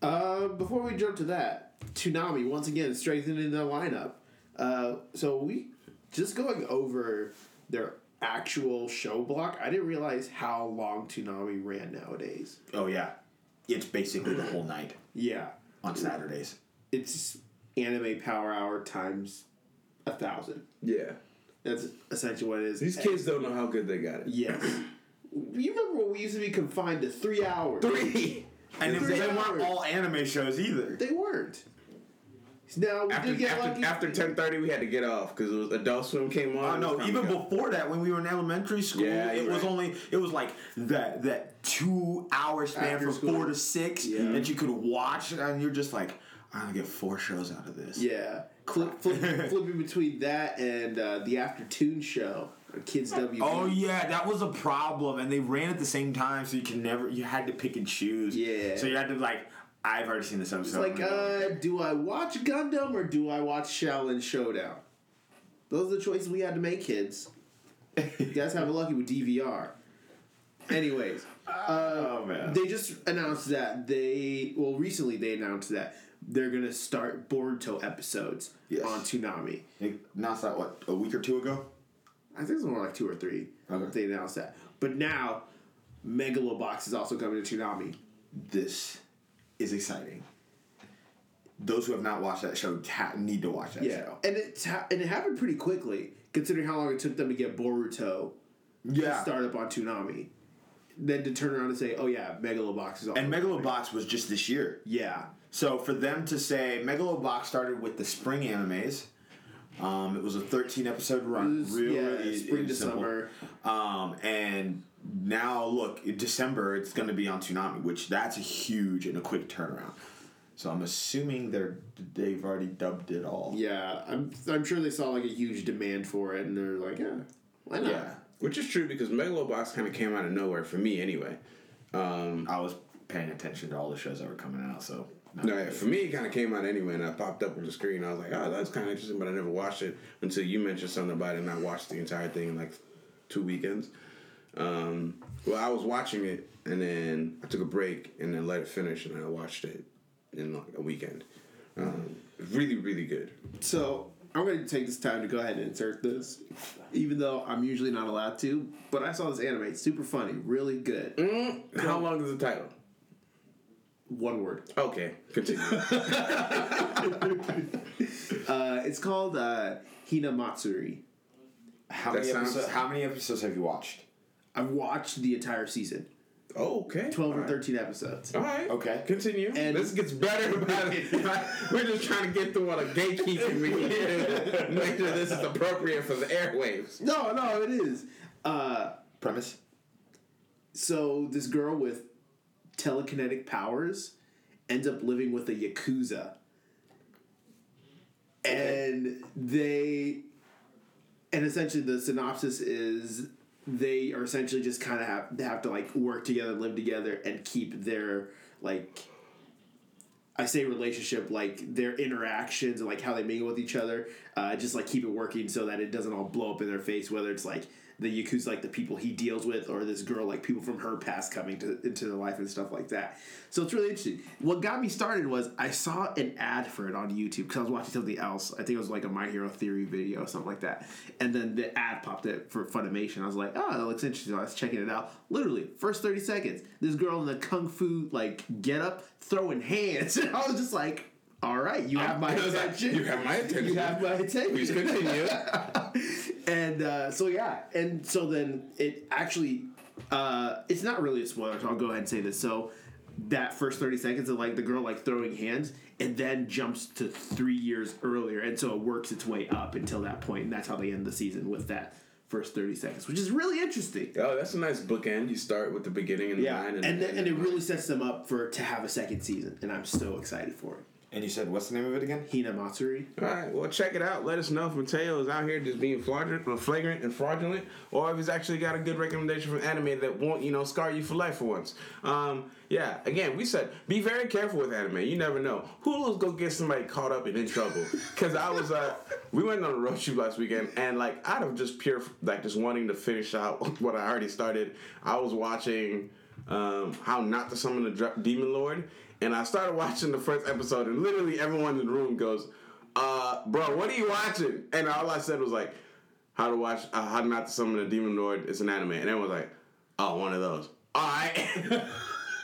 Uh, before we jump to that, Toonami once again strengthening their lineup. Uh, so we just going over their actual show block. I didn't realize how long Toonami ran nowadays. oh yeah, it's basically the whole night Yeah, on Saturdays. it's anime power hour times a thousand. Yeah, That's essentially what it is. these kids don't know how good they got it. Yes. You remember when we used to be confined to three hours? Three. And Three they hours. weren't all anime shows either. They weren't. Now we After did get after, lucky. after ten thirty, we had to get off because it was Adult Swim came on. Oh It no! Even to before that, when we were in elementary school, Yeah, it you're was right. only it was like that that two hour span After from school. four to six Yeah. that you could watch, and you're just like, I'm gonna get four shows out of this. Yeah, Flip, flip, <laughs> flipping between that and uh, the afternoon show Kids WB. Oh yeah, that was a problem, and they ran at the same time, so you can never. You had to pick and choose. Yeah. So you had to like. I've already seen this It's episode. like, uh, do I watch Gundam or do I watch Xiaolin Showdown? Those are the choices we had to make, kids. You guys have a lucky with DVR. Anyways, <laughs> Oh man. they just announced that they well recently they announced that they're gonna start Boruto episodes Yes. on Toonami. They announced that what a week or two ago. I think it's more like two or three. Okay. They announced that, but now Megalobox is also coming to Toonami. This is exciting. Those who have not watched that show need to watch that Yeah, show. and it's ha- and it happened pretty quickly considering how long it took them to get Boruto to Yeah. start up on Toonami. Then to turn around and say, "Oh yeah, Megalobox is also And coming." Megalobox was just this year. Yeah, So for them to say Megalobox started with the spring animes, um, it was a 13 episode run. was- Real, yeah, really spring to simple. summer. Um, and now look, in December it's going to be on Toonami, which that's a huge and a quick turnaround. So I'm assuming they're they've already dubbed it all. Yeah, I'm I'm sure they saw like a huge demand for it, and they're like, yeah, why not? Yeah. Which is true because Megalobox kind of came out of nowhere for me anyway. Um, I was paying attention to all the shows that were coming out, so no, yeah, for me it kind of came out anyway, and I popped up on the screen. I was like, oh, that's kind of interesting, but I never watched it until you mentioned something about it, and I watched the entire thing in like two weekends. Um, well, I was watching it, and then I took a break, and then let it finish, and I watched it in like a weekend. Um, really, really good. So I'm going to take this time to go ahead and insert this, even though I'm usually not allowed to. But I saw this anime. It's super funny, really good. Mm, how long is the title? One word. Okay, continue. <laughs> Uh, it's called uh, Hina Matsuri. How That many sounds- episodes? How many episodes have you watched? I've watched the entire season, oh, okay. 12 All or right. 13 episodes. All right. Okay. Continue. And- this gets better. By the, <laughs> we're just trying to get through all the gatekeeping we need make sure this is appropriate for the airwaves. No, no, it is. Uh, Premise. so this girl with telekinetic powers ends up living with a yakuza and they and essentially the synopsis is they are essentially just kind of have, have to like work together live together and keep their like I say relationship like their interactions and like how they mingle with each other, uh, just like keep it working so that it doesn't all blow up in their face. Whether it's like the yakuza, like the people he deals with, or this girl, like people from her past coming to into their life and stuff like that. So it's really interesting. What got me started was I saw an ad for it on YouTube because I was watching something else. I think it was like a My Hero Theory video or something like that, and then the ad popped up for Funimation. I was like, oh, that looks interesting. I was checking it out. Literally, first thirty seconds, this girl in the kung fu like get up throwing hands. <laughs> And I was just like, all right, you have my <laughs> attention. you have my attention. <laughs> You have my attention. Please continue. <laughs> and uh, so yeah, and so then it actually, uh, it's not really a spoiler. So I'll go ahead and say this. So that first thirty seconds of like the girl like throwing hands, and then jumps to three years earlier, and so it works its way up until that point, and that's how they end the season with that first thirty seconds, which is really interesting. Oh, that's a nice bookend. You start with the beginning and the Yeah, line, and and, and, and it really sets them up for to have a second season, and I'm so excited for it. And you said what's the name of it again? Hina Matsuri. All right, well, check it out. Let us know if Mateo is out here just being flagrant, uh, flagrant and fraudulent, or if he's actually got a good recommendation from anime that won't, you know, scar you for life for once. Um, yeah, again, we said be very careful with anime. You never know. Hulu's gonna get somebody caught up and in trouble. <laughs> Because I was, uh, we went on a road trip last weekend, and like out of just pure, like just wanting to finish out <laughs> what I already started, I was watching um, How Not to Summon the Demon Lord, and I started watching the first episode, and literally everyone in the room goes, uh, bro, what are you watching? And all I said was like, how to watch, uh, how not to summon a demon lord. It's an anime, and everyone was like, oh, one of those. All right.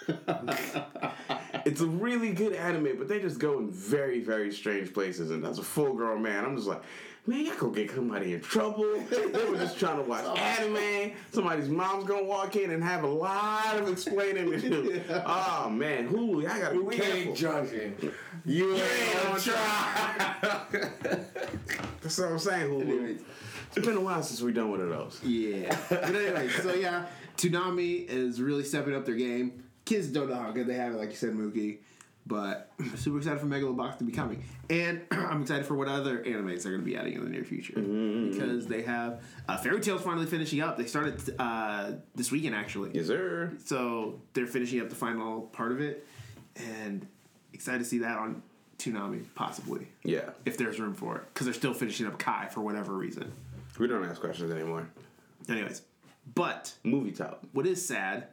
<laughs> it's a really good anime, but they just go in very, very strange places, and as a full grown man, I'm just like. Man, y'all gonna get somebody in trouble. They were just trying to watch <laughs> anime. Somebody's mom's gonna walk in and have a lot of explaining to do. <laughs> Oh man, Hulu, I gotta be We careful. ain't judging. You ain't on trial. <laughs> That's what I'm saying, Hulu. It's been a while since we done one of those. Yeah. but anyway, so yeah, Toonami is really stepping up their game. Kids don't know how good they have it, like you said, Mookie. But I'm super excited for Megalobox to be coming. And <clears throat> I'm excited for what other animes they're going to be adding in the near future. Because they have uh, Fairy Tail's finally finishing up. They started uh, this weekend, actually. Yes, sir. So they're finishing up the final part of it. And excited to see that on Toonami, possibly. Yeah. If there's room for it. Because they're still finishing up Kai for whatever reason. We don't ask questions anymore. Anyways. But Movie top. what is sad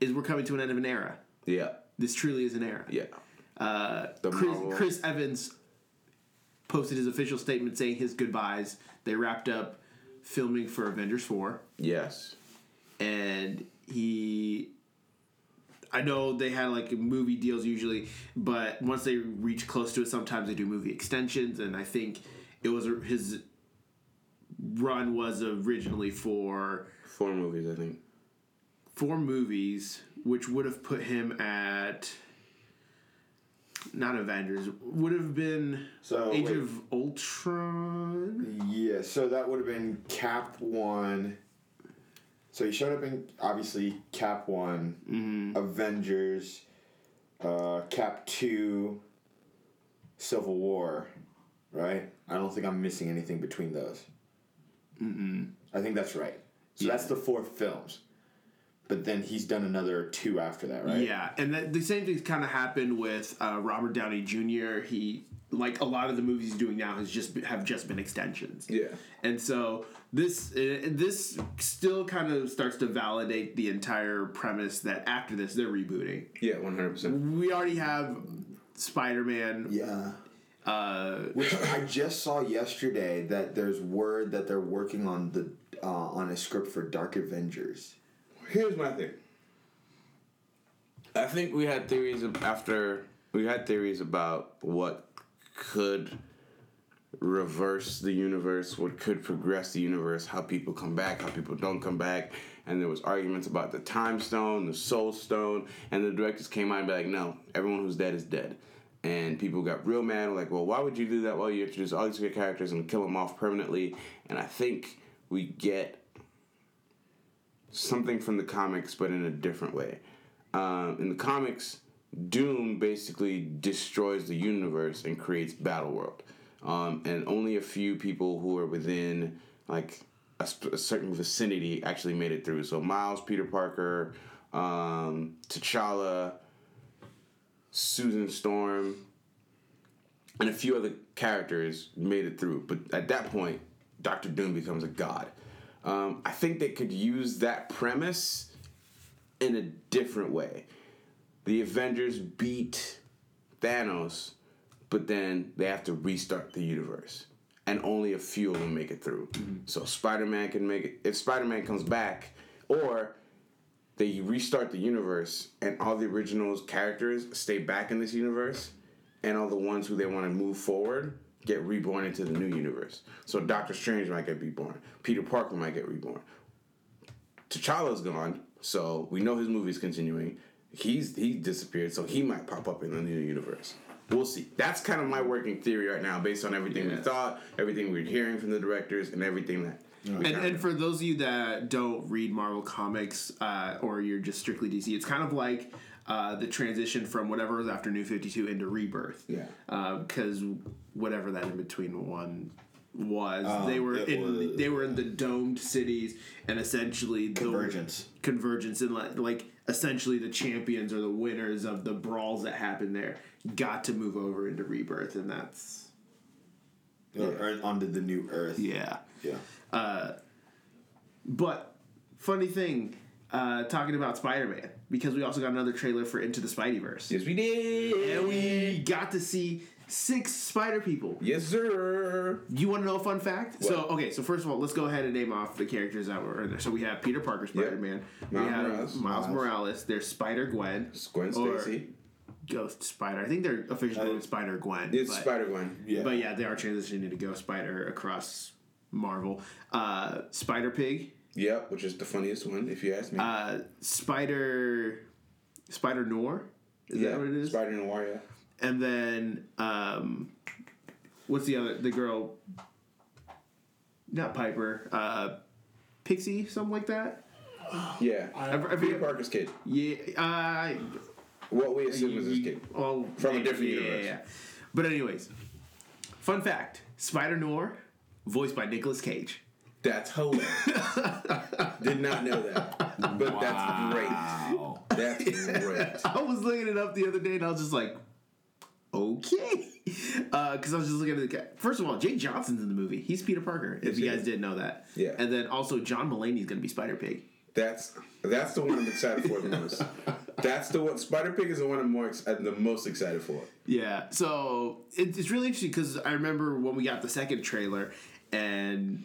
is we're coming to an end of an era. Yeah. This truly is an era. Yeah. Uh, The Chris, Chris Evans posted his official statement saying his goodbyes. They wrapped up filming for Avengers 4, Yes. and he. I know they had like movie deals usually, but once they reach close to it, sometimes they do movie extensions, and I think it was his run was originally for Four movies, I think. four movies, which would have put him at not Avengers, would have been So, Age wait. of Ultron. Yeah, so that would have been Cap one. So he showed up in obviously Cap one, Avengers, uh, Cap two, Civil War, right? I don't think I'm missing anything between those. Mm-mm. I think that's right. So that's the four films. But then he's done another two after that, right? Yeah, and that, the same thing kind of happened with uh, Robert Downey Jr. He like a lot of the movies he's doing now has just have just been extensions. Yeah. and so this uh, this still kind of starts to validate the entire premise that after this they're rebooting. Yeah, 100%. We already have Spider Man Yeah. Uh, Which I just saw yesterday that there's word that they're working on the uh, on a script for Dark Avengers. Here's my thing. I think we had theories after we had theories about what could reverse the universe, what could progress the universe, how people come back, how people don't come back, and there was arguments about the time stone, the soul stone, and the directors came out and be like, no, everyone who's dead is dead. And people got real mad, like, well, why would you do that? Well, you introduce all these good characters and kill them off permanently. And I think we get something from the comics, but in a different way. Um, in the comics, Doom basically destroys the universe and creates Battle World, um, and only a few people who are within like a, a certain vicinity actually made it through. So Miles, Peter Parker, um, T'Challa, Susan Storm, and a few other characters made it through. But at that point, Doctor Doom becomes a god. Um, I think they could use that premise in a different way. The Avengers beat Thanos, but then they have to restart the universe. And only a few of them make it through. So Spider Man can make it. If Spider Man comes back, or they restart the universe and all the original characters stay back in this universe, and all the ones who they want to move forward get reborn into the new universe. So Doctor Strange might get reborn. Peter Parker might get reborn. T'Challa's gone, so we know his movie's continuing. He's he disappeared, so he might pop up in the new universe. We'll see. That's kind of my working theory right now, based on everything we thought, everything we're hearing from the directors, and everything that. and, and for those of you that don't read Marvel comics uh, or you're just strictly DC, it's kind of like uh, the transition from whatever was after New Fifty Two into Rebirth. Yeah. Because whatever that in between one was, they were in was- they were in the domed cities and essentially the- Convergence. convergence and like, like essentially the champions or the winners of the brawls that happened there got to move over into Rebirth, and that's or onto the new Earth. yeah. Yeah. But funny thing, uh, talking about Spider Man because we also got another trailer for Into the Spideyverse, Yes, we did. and we got to see six Spider people. Yes, sir. You want to know a fun fact? So okay, so first of all, let's go ahead and name off the characters that were in there. So we have Peter Parker Spider Man, we have Morales. Miles. Morales. There's Spider Gwen, Gwen Stacy. Ghost Spider. I think they're officially Uh, Spider Gwen. It's Spider Gwen. Yeah. But yeah, they are transitioning to Ghost Spider across Marvel. Uh, Spider Pig, Yep, which is the funniest one, if you ask me. uh, Spider Spider Noir. Is yeah, that what it is? Spider Noir. Yeah. and then um, what's the other the girl? Not Piper. Uh, Pixie, something like that. Yeah. I, I Peter forget- Parker's kid. Yeah. Uh, What we assume is his kid. well, From a different yeah, universe. Yeah, yeah. But anyways, fun fact: Spider Noir, voiced by Nicolas Cage. That's <laughs> hilarious. Did not know that. But that's great. Wow. That's great. <laughs> I was looking it up the other day and I was just like, okay. Uh, because I was just looking at the guy. First of all, Jake Johnson's in the movie. He's Peter Parker, Yes, if you guys is. didn't know that. Yeah. And then also, John Mulaney's going to be Spider Pig. That's that's the one I'm excited for the most. <laughs> That's the one. Spider Pig is the one I'm more ex- I'm the most excited for. Yeah. So it, it's really interesting because I remember when we got the second trailer and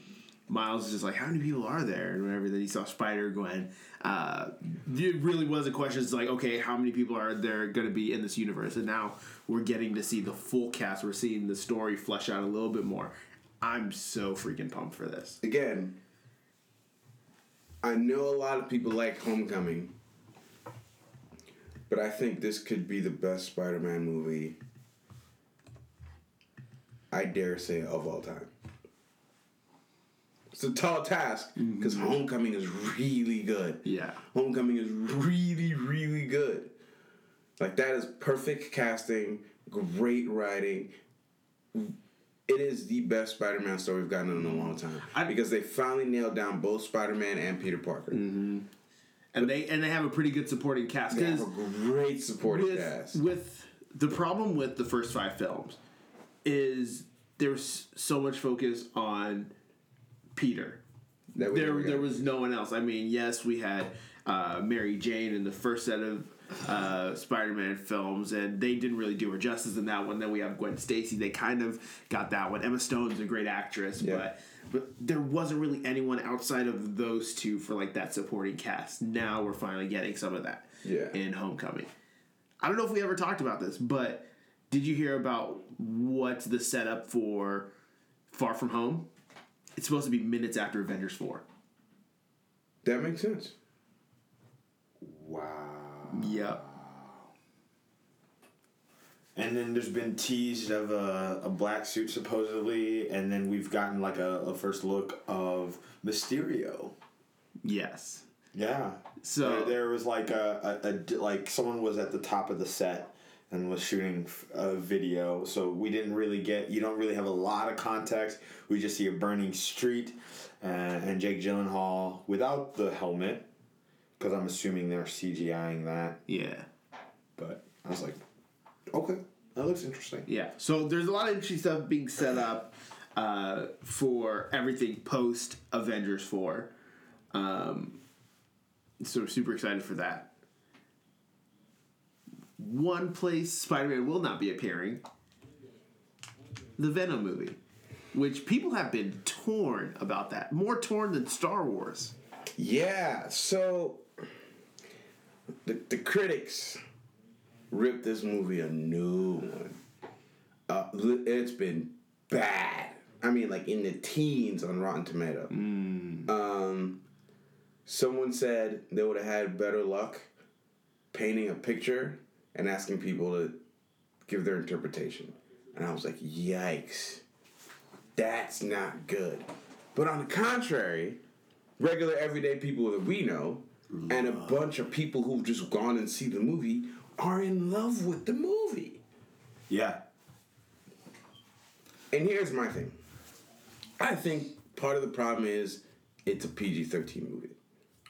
Miles is just like, how many people are there? And whenever then he saw Spider Gwen, uh, it really was a question. It's like, okay, how many people are there going to be in this universe? And now we're getting to see the full cast. We're seeing the story flesh out a little bit more. I'm so freaking pumped for this. Again, I know a lot of people like Homecoming, but I think this could be the best Spider-Man movie. I dare say of all time. It's a tall task because mm-hmm. Homecoming is really good. Yeah. Homecoming is really, really good. Like that is perfect casting, great writing. It is the best Spider-Man story we've gotten in a long time I- because they finally nailed down both Spider-Man and Peter Parker. Mm-hmm. And they and they have a pretty good supporting cast They have a great supporting with, cast. with the problem with the first five films is there's so much focus on Peter there there was no one else. I mean, yes, we had uh, Mary Jane in the first set of uh, Spider-Man films, and they didn't really do her justice in that one. Then we have Gwen Stacy. They kind of got that one. Emma Stone's a great actress, Yeah. but but there wasn't really anyone outside of those two for like that supporting cast. Now we're finally getting some of that Yeah. in Homecoming. I don't know if we ever talked about this, but did you hear about what's the setup for Far From Home? It's supposed to be minutes after Avengers 4. That makes sense. Wow. Yep. And then there's been teased of a, a black suit supposedly, and then we've gotten like a, a first look of Mysterio. Yes. Yeah. So- there, there was like a, a, a d- like someone was at the top of the set and was shooting a video, so we didn't really get. You don't really have a lot of context. We just see a burning street, uh, and Jake Gyllenhaal without the helmet, because I'm assuming they're CGIing that. Yeah. But I was like, okay, that looks interesting. Yeah. So there's a lot of interesting stuff being set up uh, for everything post Avengers 4. Um, so we're super excited for that. One place Spider Man will not be appearing the Venom movie, which people have been torn about that. More torn than Star Wars. Yeah, so the, the critics ripped this movie a new one. Uh, it's been bad. I mean, like in the teens on Rotten Tomato. Um, someone said they would have had better luck painting a picture and asking people to give their interpretation. And I was like, yikes. That's not good. But on the contrary, regular everyday people that we know and a bunch of people who've just gone and see the movie are in love with the movie. Yeah. And here's my thing. I think part of the problem is it's a PG 13 movie.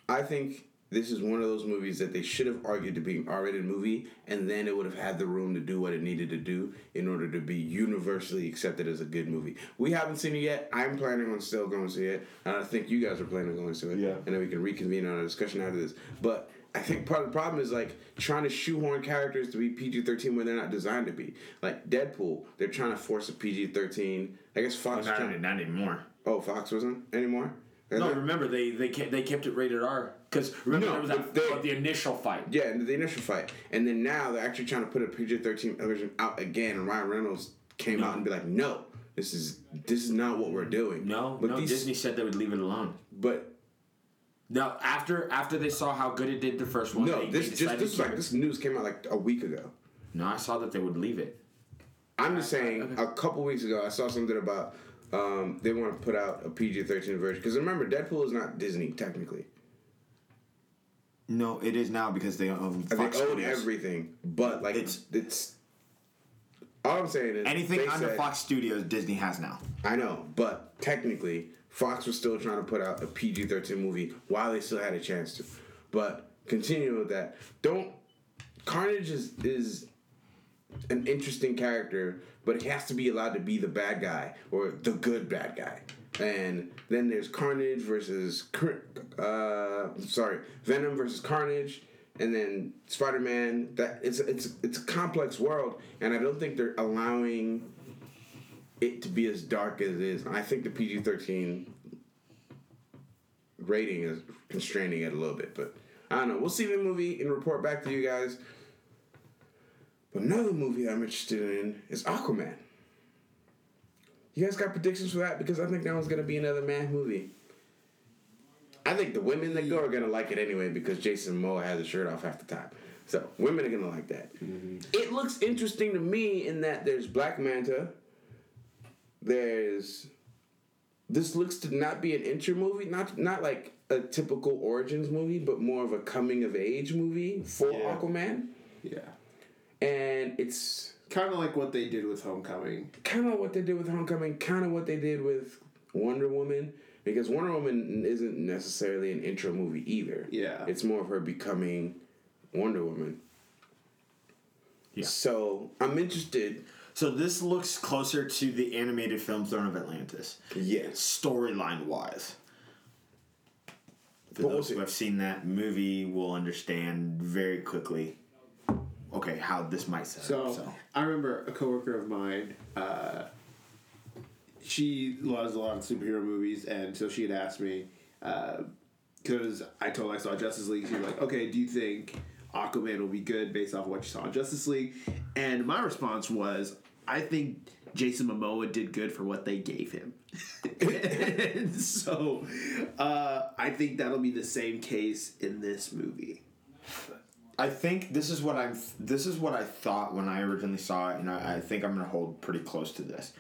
I think this is one of those movies that they should have argued to be an R rated movie, and then it would have had the room to do what it needed to do in order to be universally accepted as a good movie. We haven't seen it yet. I'm planning on still going to see it, and I think you guys are planning on going to see it. Yeah. And then we can reconvene on a discussion after this. But I think part of the problem is like trying to shoehorn characters to be PG 13 when they're not designed to be. Like Deadpool, they're trying to force a PG 13. I guess Fox. Not, trying- not anymore. Oh, Fox wasn't anymore. No, remember they they kept, they kept it rated R because remember No, there was that they- the initial fight. Yeah, the initial fight, and then now they're actually trying to put a PG thirteen version out again. And Ryan Reynolds came out and be like, "No, this is this is not what we're doing." No, but no. these, Disney said they would leave it alone. But No, after after they saw how good it did the first one, no, they, this they just this is like this news came out like a week ago. No, I saw that they would leave it. I'm just saying, a couple weeks ago, I saw something about um, they want to put out a PG thirteen version because remember, Deadpool is not Disney technically. No, it is now because they own They own Studios. everything, but like It's- it's. All I'm saying is Anything under said- Fox Studios, Disney has now. I know, but technically, Fox was still trying to put out a PG 13 movie while they still had a chance to. But continuing with that, don't. Carnage is, is an interesting character, but he has to be allowed to be the bad guy or the good bad guy. And then there's Carnage versus. Uh, sorry, Venom versus Carnage. And then Spider Man. That it's it's it's a complex world, and I don't think they're allowing it to be as dark as it is. I think the PG thirteen rating is constraining it a little bit, but I don't know. We'll see the movie and report back to you guys. But another movie I'm interested in is Aquaman. You guys got predictions for that? Because I think that one's gonna be another man movie. I think the women that go are gonna like it anyway because Jason Momoa has his shirt off half the time. So women are gonna like that. Mm-hmm. It looks interesting to me in that there's Black Manta. There's this looks to not be an intro movie, not not like a typical origins movie, but more of a coming of age movie for Yeah. Aquaman. Yeah. And it's Kind of like what they did with Homecoming. kind of what they did with Homecoming, kind of what they did with Wonder Woman, because Wonder Woman isn't necessarily an intro movie either. Yeah. It's more of her becoming Wonder Woman. Yeah. So I'm interested. So this looks closer to the animated film Throne of Atlantis, Yes. storyline wise. For But those who have seen that movie, will understand very quickly. Okay, how this might set So, up. So I remember a coworker of mine. Uh, she loves a lot of superhero movies, and so she had asked me because I told her I saw Justice League. She was like, "Okay, do you think Aquaman will be good based off what you saw in Justice League?" And my response was, "I think Jason Momoa did good for what they gave him." <laughs> and so, uh, I think that'll be the same case in this movie. I think this is what I'm. This is what I thought when I originally saw it, and I, I think I'm gonna hold pretty close to this.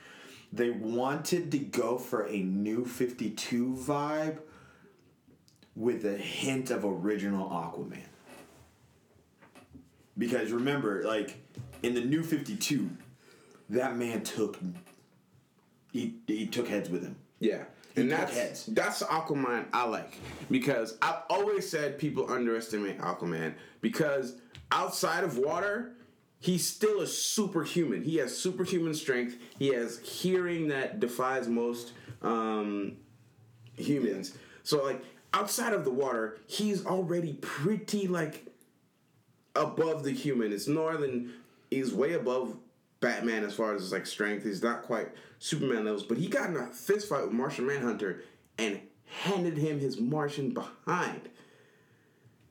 They wanted to go for a new Fifty Two vibe with a hint of original Aquaman. Because remember, like in the new Fifty Two, that man took he, he took heads with him. Yeah. And that's heads. that's the Aquaman I like because I've always said people underestimate Aquaman because outside of water, he's still a superhuman. He has superhuman strength. He has hearing that defies most um, humans. So like outside of the water, he's already pretty like above the human. It's more than he's way above Batman as far as like strength. He's not quite Superman levels, but he got in a fist fight with Martian Manhunter and handed him his Martian behind.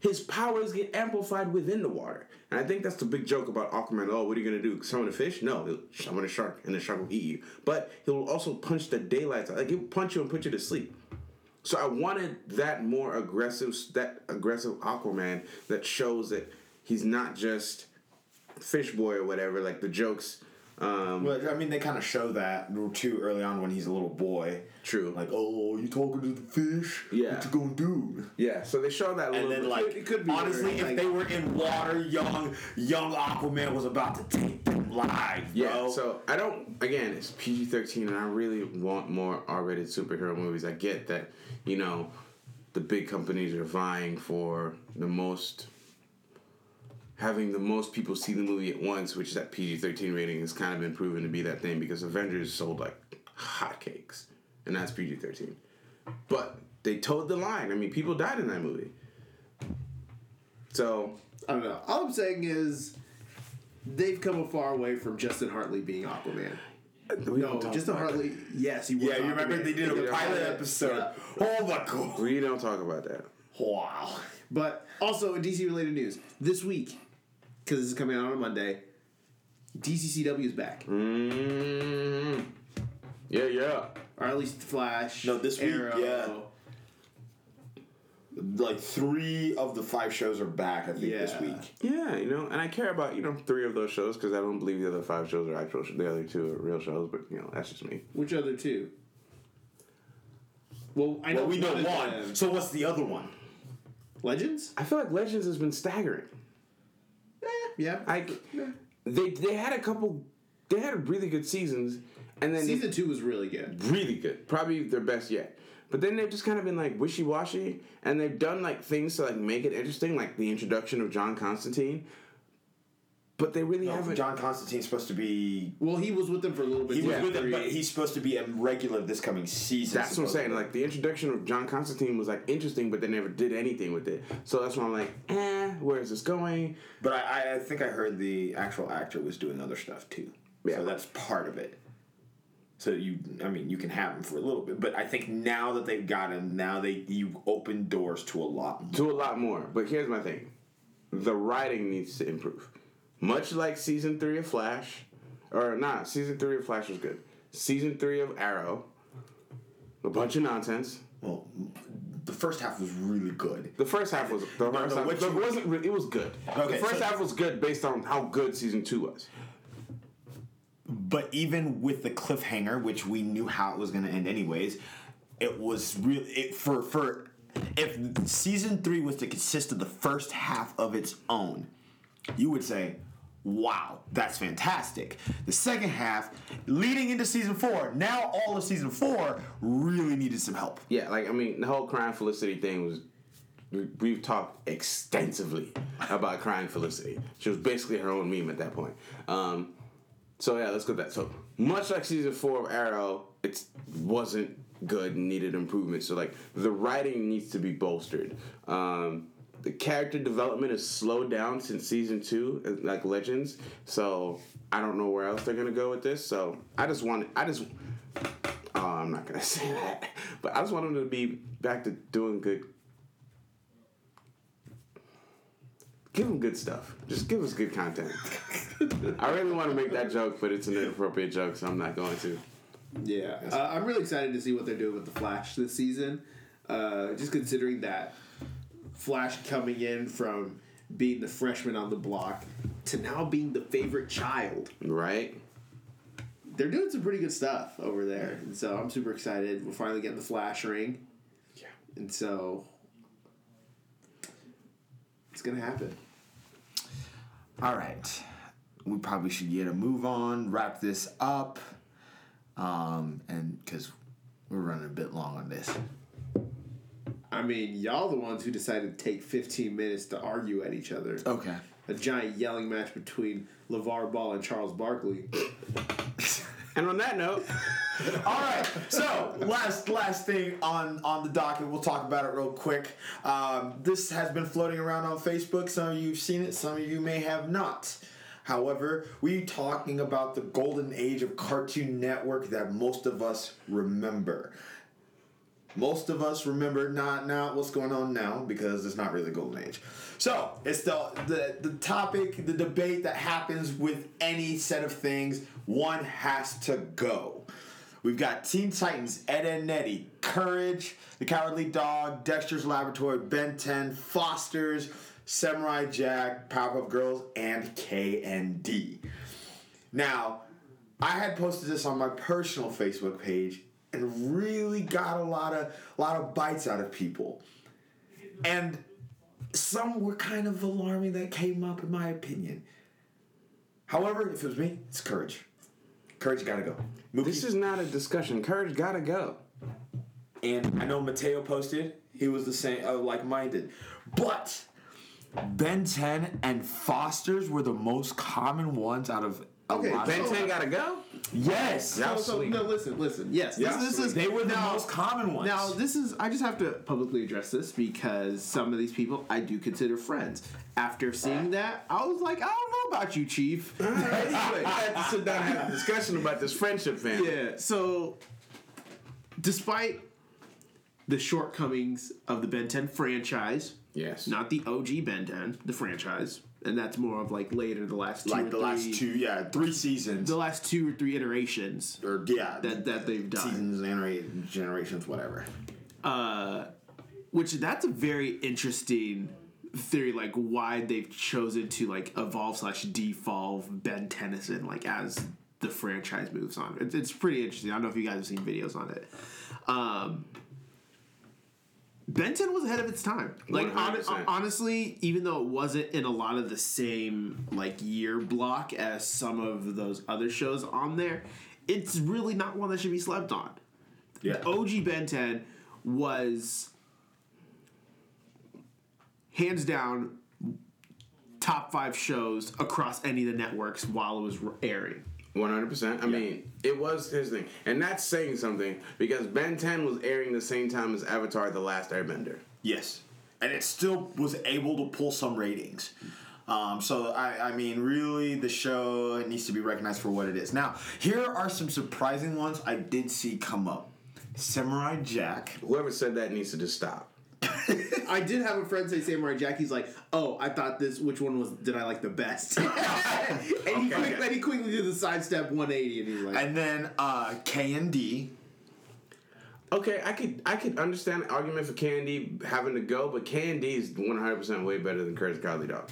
His powers get amplified within the water. And I think that's the big joke about Aquaman. Oh, what are you gonna do? Summon a fish? No, he'll summon a shark, and the shark will eat you. But he'll also punch the daylights out. Like he'll punch you and put you to sleep. So I wanted that more aggressive, that aggressive Aquaman that shows that he's not just fish boy or whatever. Like the jokes. Um, Well, I mean, they kind of show that too early on when he's a little boy. True. Like, oh, you talking to the fish? Yeah. What you gonna do? yeah. So they show that And then, bit. like, it could be honestly, if like- they were in water, young young Aquaman was about to take them live, Yeah, bro. so I don't. Again, it's PG thirteen, and I really want more R rated superhero movies. I get that, you know, the big companies are vying for the most, having the most people see the movie at once, which that PG thirteen rating has kind of been proven to be that thing because Avengers sold like hotcakes, and that's PG thirteen. But they toed the line. I mean, people died in that movie. So I don't know. All I'm saying is they've come a far way from Justin Hartley being Aquaman. we No, Justin about Hartley. Yes, he was. yeah, you remember they did a pilot episode. Oh my god! We don't talk about that. Wow. But also in DC related news this week, because this is coming out on a Monday, DCCW is back, Mm, yeah, yeah. or at least Flash. No, this week, Arrow. yeah. Like three of the five shows are back. I think this Yeah. week. Yeah, you know, and I care about you know three of those shows because I don't believe the other five shows are actual. sh- The other two are real shows, but you know that's just me. Which other two? Well, I know Well, we know of one. them- So what's the other one? Legends. I feel like Legends has been staggering. Yeah. Like they they had a couple, they had really good seasons, and then Season two was really good. really good, probably their best yet. But then they've just kind of been like wishy washy, and they've done like things to like make it interesting, like the introduction of John Constantine. But they really haven't. John Constantine's supposed to be. Well, he was with them for a little bit. He was with them, but he's supposed to be a regular this coming season. That's what I'm saying. Like the introduction of John Constantine was like interesting, but they never did anything with it. So that's why I'm like, eh, where is this going? But I, I- I think I heard the actual actor was doing other stuff too. Yeah. So that's part of it. So you, I mean, you can have him for a little bit, but I think now that they've got him, now they you open doors to a lot more. To a lot more. But here's my thing: the writing needs to improve. Much like season three of Flash, or not, season three of Flash was good. Season three of Arrow, a bunch of nonsense. Well, the first half was really good. The first half was the first no, half, it wasn't. re- It was good. Okay, the first so- half was good based on how good season two was. But even with the cliffhanger, which we knew how it was going to end anyways, it was really it, for for if season three was to consist of the first half of its own, you would say, "Wow, that's fantastic." The second half, leading into season four, now all of season four really needed some help. Yeah, like I mean, the whole crying Felicity thing was. we- We've talked extensively about crying Felicity. She was basically her own meme at that point. Um, so yeah, let's go that. So much like season four of Arrow, it wasn't good and needed improvement. So like the writing needs to be bolstered. Um, the character development is slowed down since season two, uh, like Legends. So I don't know where else they're gonna go with this. So I just want, I just, oh, I'm not gonna <laughs> say that, but I just want them to be back to doing good. Give them good stuff. Just give us good content. I really want to make that joke, but it's an inappropriate joke, so I'm not going to. Yeah, uh, I'm really excited to see what they're doing with the Flash this season. Uh, just considering that Flash coming in from being the freshman on the block to now being the favorite child, Right? they're doing some pretty good stuff over there, and so I'm super excited. We're finally getting the Flash ring, Yeah. and so it's gonna happen. All right. We probably should get a move on, wrap this up. Um, and because we're running a bit long on this. I mean, y'all the ones who decided to take 15 minutes to argue at each other. Okay. A giant yelling match between LaVar Ball and Charles Barkley. <laughs> And on that note, <laughs> All right. So last last thing on on the docket, we'll talk about it real quick. Um, this has been floating around on Facebook. Some of you've seen it. Some of you may have not. However, we talking about the golden age of Cartoon Network that most of us remember. Most of us remember not not what's going on now because it's not really golden age. So it's the the the topic, the debate that happens with any set of things. One has to go. We've got Teen Titans, Ed and Nettie, Courage, The Cowardly Dog, Dexter's Laboratory, Ben 10, Foster's, Samurai Jack, Powerpuff Girls, and KND. Now, I had posted this on my personal Facebook page and really got a lot of lot of bites out of people. And some were kind of alarming that came up in my opinion. However, if it was me, it's courage. Courage gotta go. Mookie, this is not a discussion. Courage gotta go. and I know Mateo posted, he was the same uh, like minded. But Ben 10 and Foster's were the most common ones out of a Okay, Ben 10 gotta go? Yes. Y'all So, sleep. no, listen, listen. Yes, this, this is They were the now- most common ones. Now, this is I just have to publicly address this because some of these people I do consider friends. After seeing that, I was like, I don't know about you, Chief. <laughs> anyway, I had to sit down and have a discussion about this friendship family. Yeah. So, despite the shortcomings of the Ben 10 franchise, Yes. not the OG Ben 10, the franchise, and that's more of like later the last two like the three, last two, yeah, three seasons. the last two or three iterations or yeah, that that they've done. seasons, genera- generations, whatever. uh, which that's a very interesting theory like why they've chosen to like evolve slash devolve ben tennyson like as the franchise moves on it's, it's pretty interesting i don't know if you guys have seen videos on it um, Ben 10 was ahead of its time. Like 100%. honestly, even though it wasn't in a lot of the same like year block as some of those other shows on there, it's really not one that should be slept on. Yeah. OG Ben 10 was hands down top five shows across any of the networks while it was airing. One hundred percent. I mean, it was his thing, and that's saying something because Ben Ten was airing the same time as Avatar: The Last Airbender. Yes, and it still was able to pull some ratings. Um, so I, I mean, really, the show needs to be recognized for what it is. Now, here are some surprising ones I did see come up. Samurai Jack. Whoever said that needs to just stop. I did have a friend say Samurai Jack. He's like, "Oh, I thought this. Which one was did I like the best?" <laughs> and he, quick, then he quickly did the sidestep 180, and he's like, And then uh, KND. Okay, I could I could understand the argument for KND having to go, but KND is one hundred percent way better than Courage the Cowardly Dog.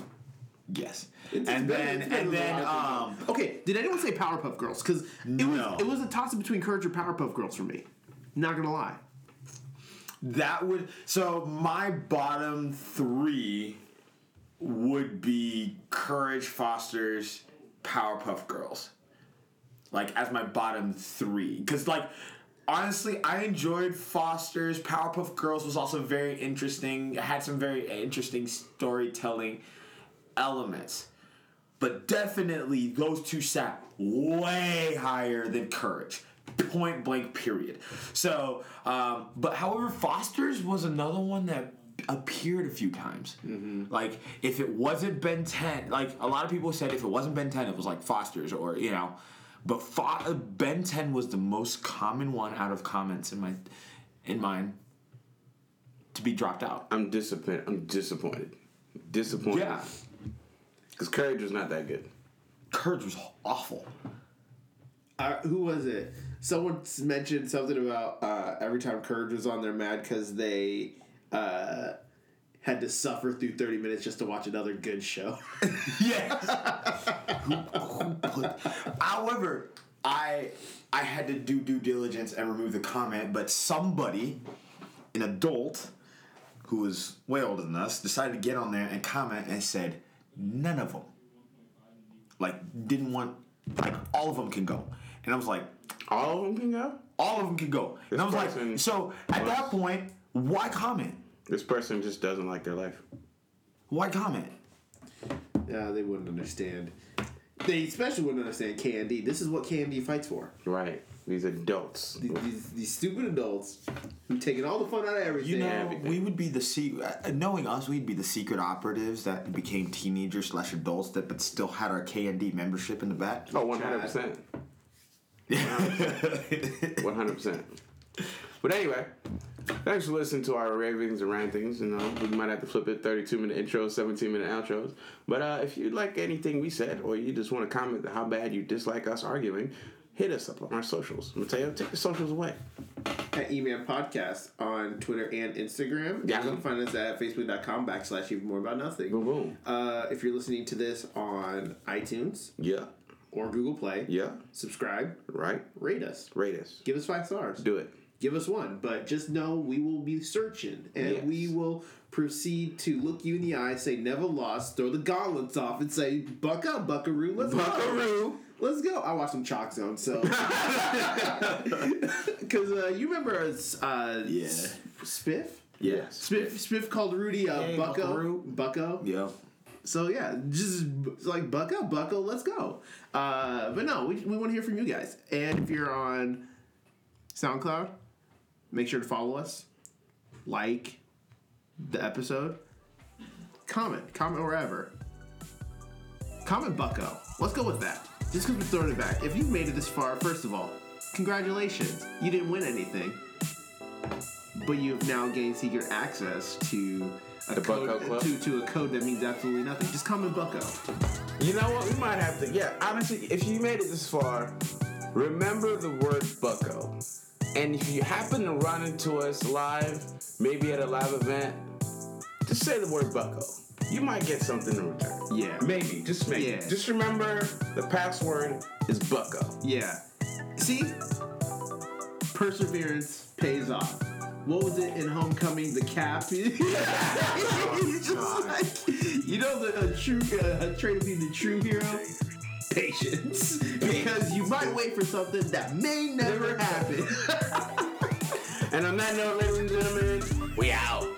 Yes. It's and better- then better and then a lot of um, okay, did anyone say Powerpuff Girls? Because it No. was it was a toss up between Courage or Powerpuff Girls for me. Not gonna lie. That would so my bottom three would be Courage Foster's Powerpuff Girls. Like as my bottom three. Cause like honestly I enjoyed Foster's Powerpuff Girls was also very interesting. It had some very interesting storytelling elements. But definitely those two sat way higher than Courage. Point blank period. So, um, but however, Foster's was another one that appeared a few times. Like if it wasn't Ben 10, like a lot of people said if it wasn't Ben 10, it was like Foster's or you know. But Fo- Ben 10 was the most common one out of comments in my in mine to be dropped out. I'm disappointed. I'm disappointed. Disappointed. Yeah. Because Courage was not that good. Courage was awful. Uh, who was it? Someone mentioned something about uh, every time Courage was on, they're mad because they uh, had to suffer through 30 minutes just to watch another good show. <laughs> Yes. however, I I had to do due diligence and remove the comment, but somebody, an adult, who was way older than us, decided to get on there and comment and said none of them, like didn't want, like all of them can go, and I was like, All of them can go. all of them can go, and I was like, so at was- that point, why comment? This person just doesn't like their life. Why comment? yeah, they wouldn't understand. They especially wouldn't understand KND. This is what KND fights for. Right. These adults. These, these, these stupid adults who taking all the fun out of everything. You know, everything. we would be the se- uh, knowing us, we'd be the secret operatives that became teenagers slash adults that but still had our KND membership in the back. Oh, 100%. 100%. <laughs> But anyway, thanks for listening to our ravings and rantings. You know, we might have to flip it 32 minute intros, 17 minute outros. But uh, if you like anything we said, or you just want to comment how bad you dislike us arguing, hit us up on our socials. Mateo, take the socials away. at E-Man Podcast on Twitter and Instagram. Yeah. You can find us at facebook.com backslash even more about nothing. Boom, boom. Uh, if you're listening to this on iTunes Yeah. Or Google Play, Yeah. subscribe, Right? rate us, Rate us. give us five stars. Do it. Give us one, but just know we will be searching and Yes. we will proceed to look you in the eye, say never lost, throw the gauntlets off, and say buck up, buckaroo, let's go. Buckaroo. Let's go. I watched some ChalkZone, so <laughs> <laughs> because uh, you remember uh, Yeah. Spiff. Yes. Spiff, Spiff called Rudy uh, Hey, Bucko. Buckaroo. Bucko. Yeah. So yeah, just like Bucko, buckle, let's go. Uh, but no, we, we want to hear from you guys. And if you're on SoundCloud, make sure to follow us, like the episode, comment, comment wherever. Comment Bucko. Let's go with that. Just because we're throwing it back. If you've made it this far, first of all, congratulations. You didn't win anything but you've now gained secret access to a The code, Club? to, to a code that means absolutely nothing. Just comment Bucko. You know what? We might have to. Yeah, honestly, if you made it this far, remember the word bucko. And if you happen to run into us live, maybe at a live event, just say the word bucko. You might get something in return. Yeah. Maybe, just maybe. Yeah. Just remember the password is bucko. Yeah. See? Perseverance pays off. What was it in Homecoming? The cap. <laughs> Just like, you know, the a true uh, a trait of being the true hero. Patience, because you might wait for something that may never happen. <laughs> And on that note, ladies and gentlemen, we out.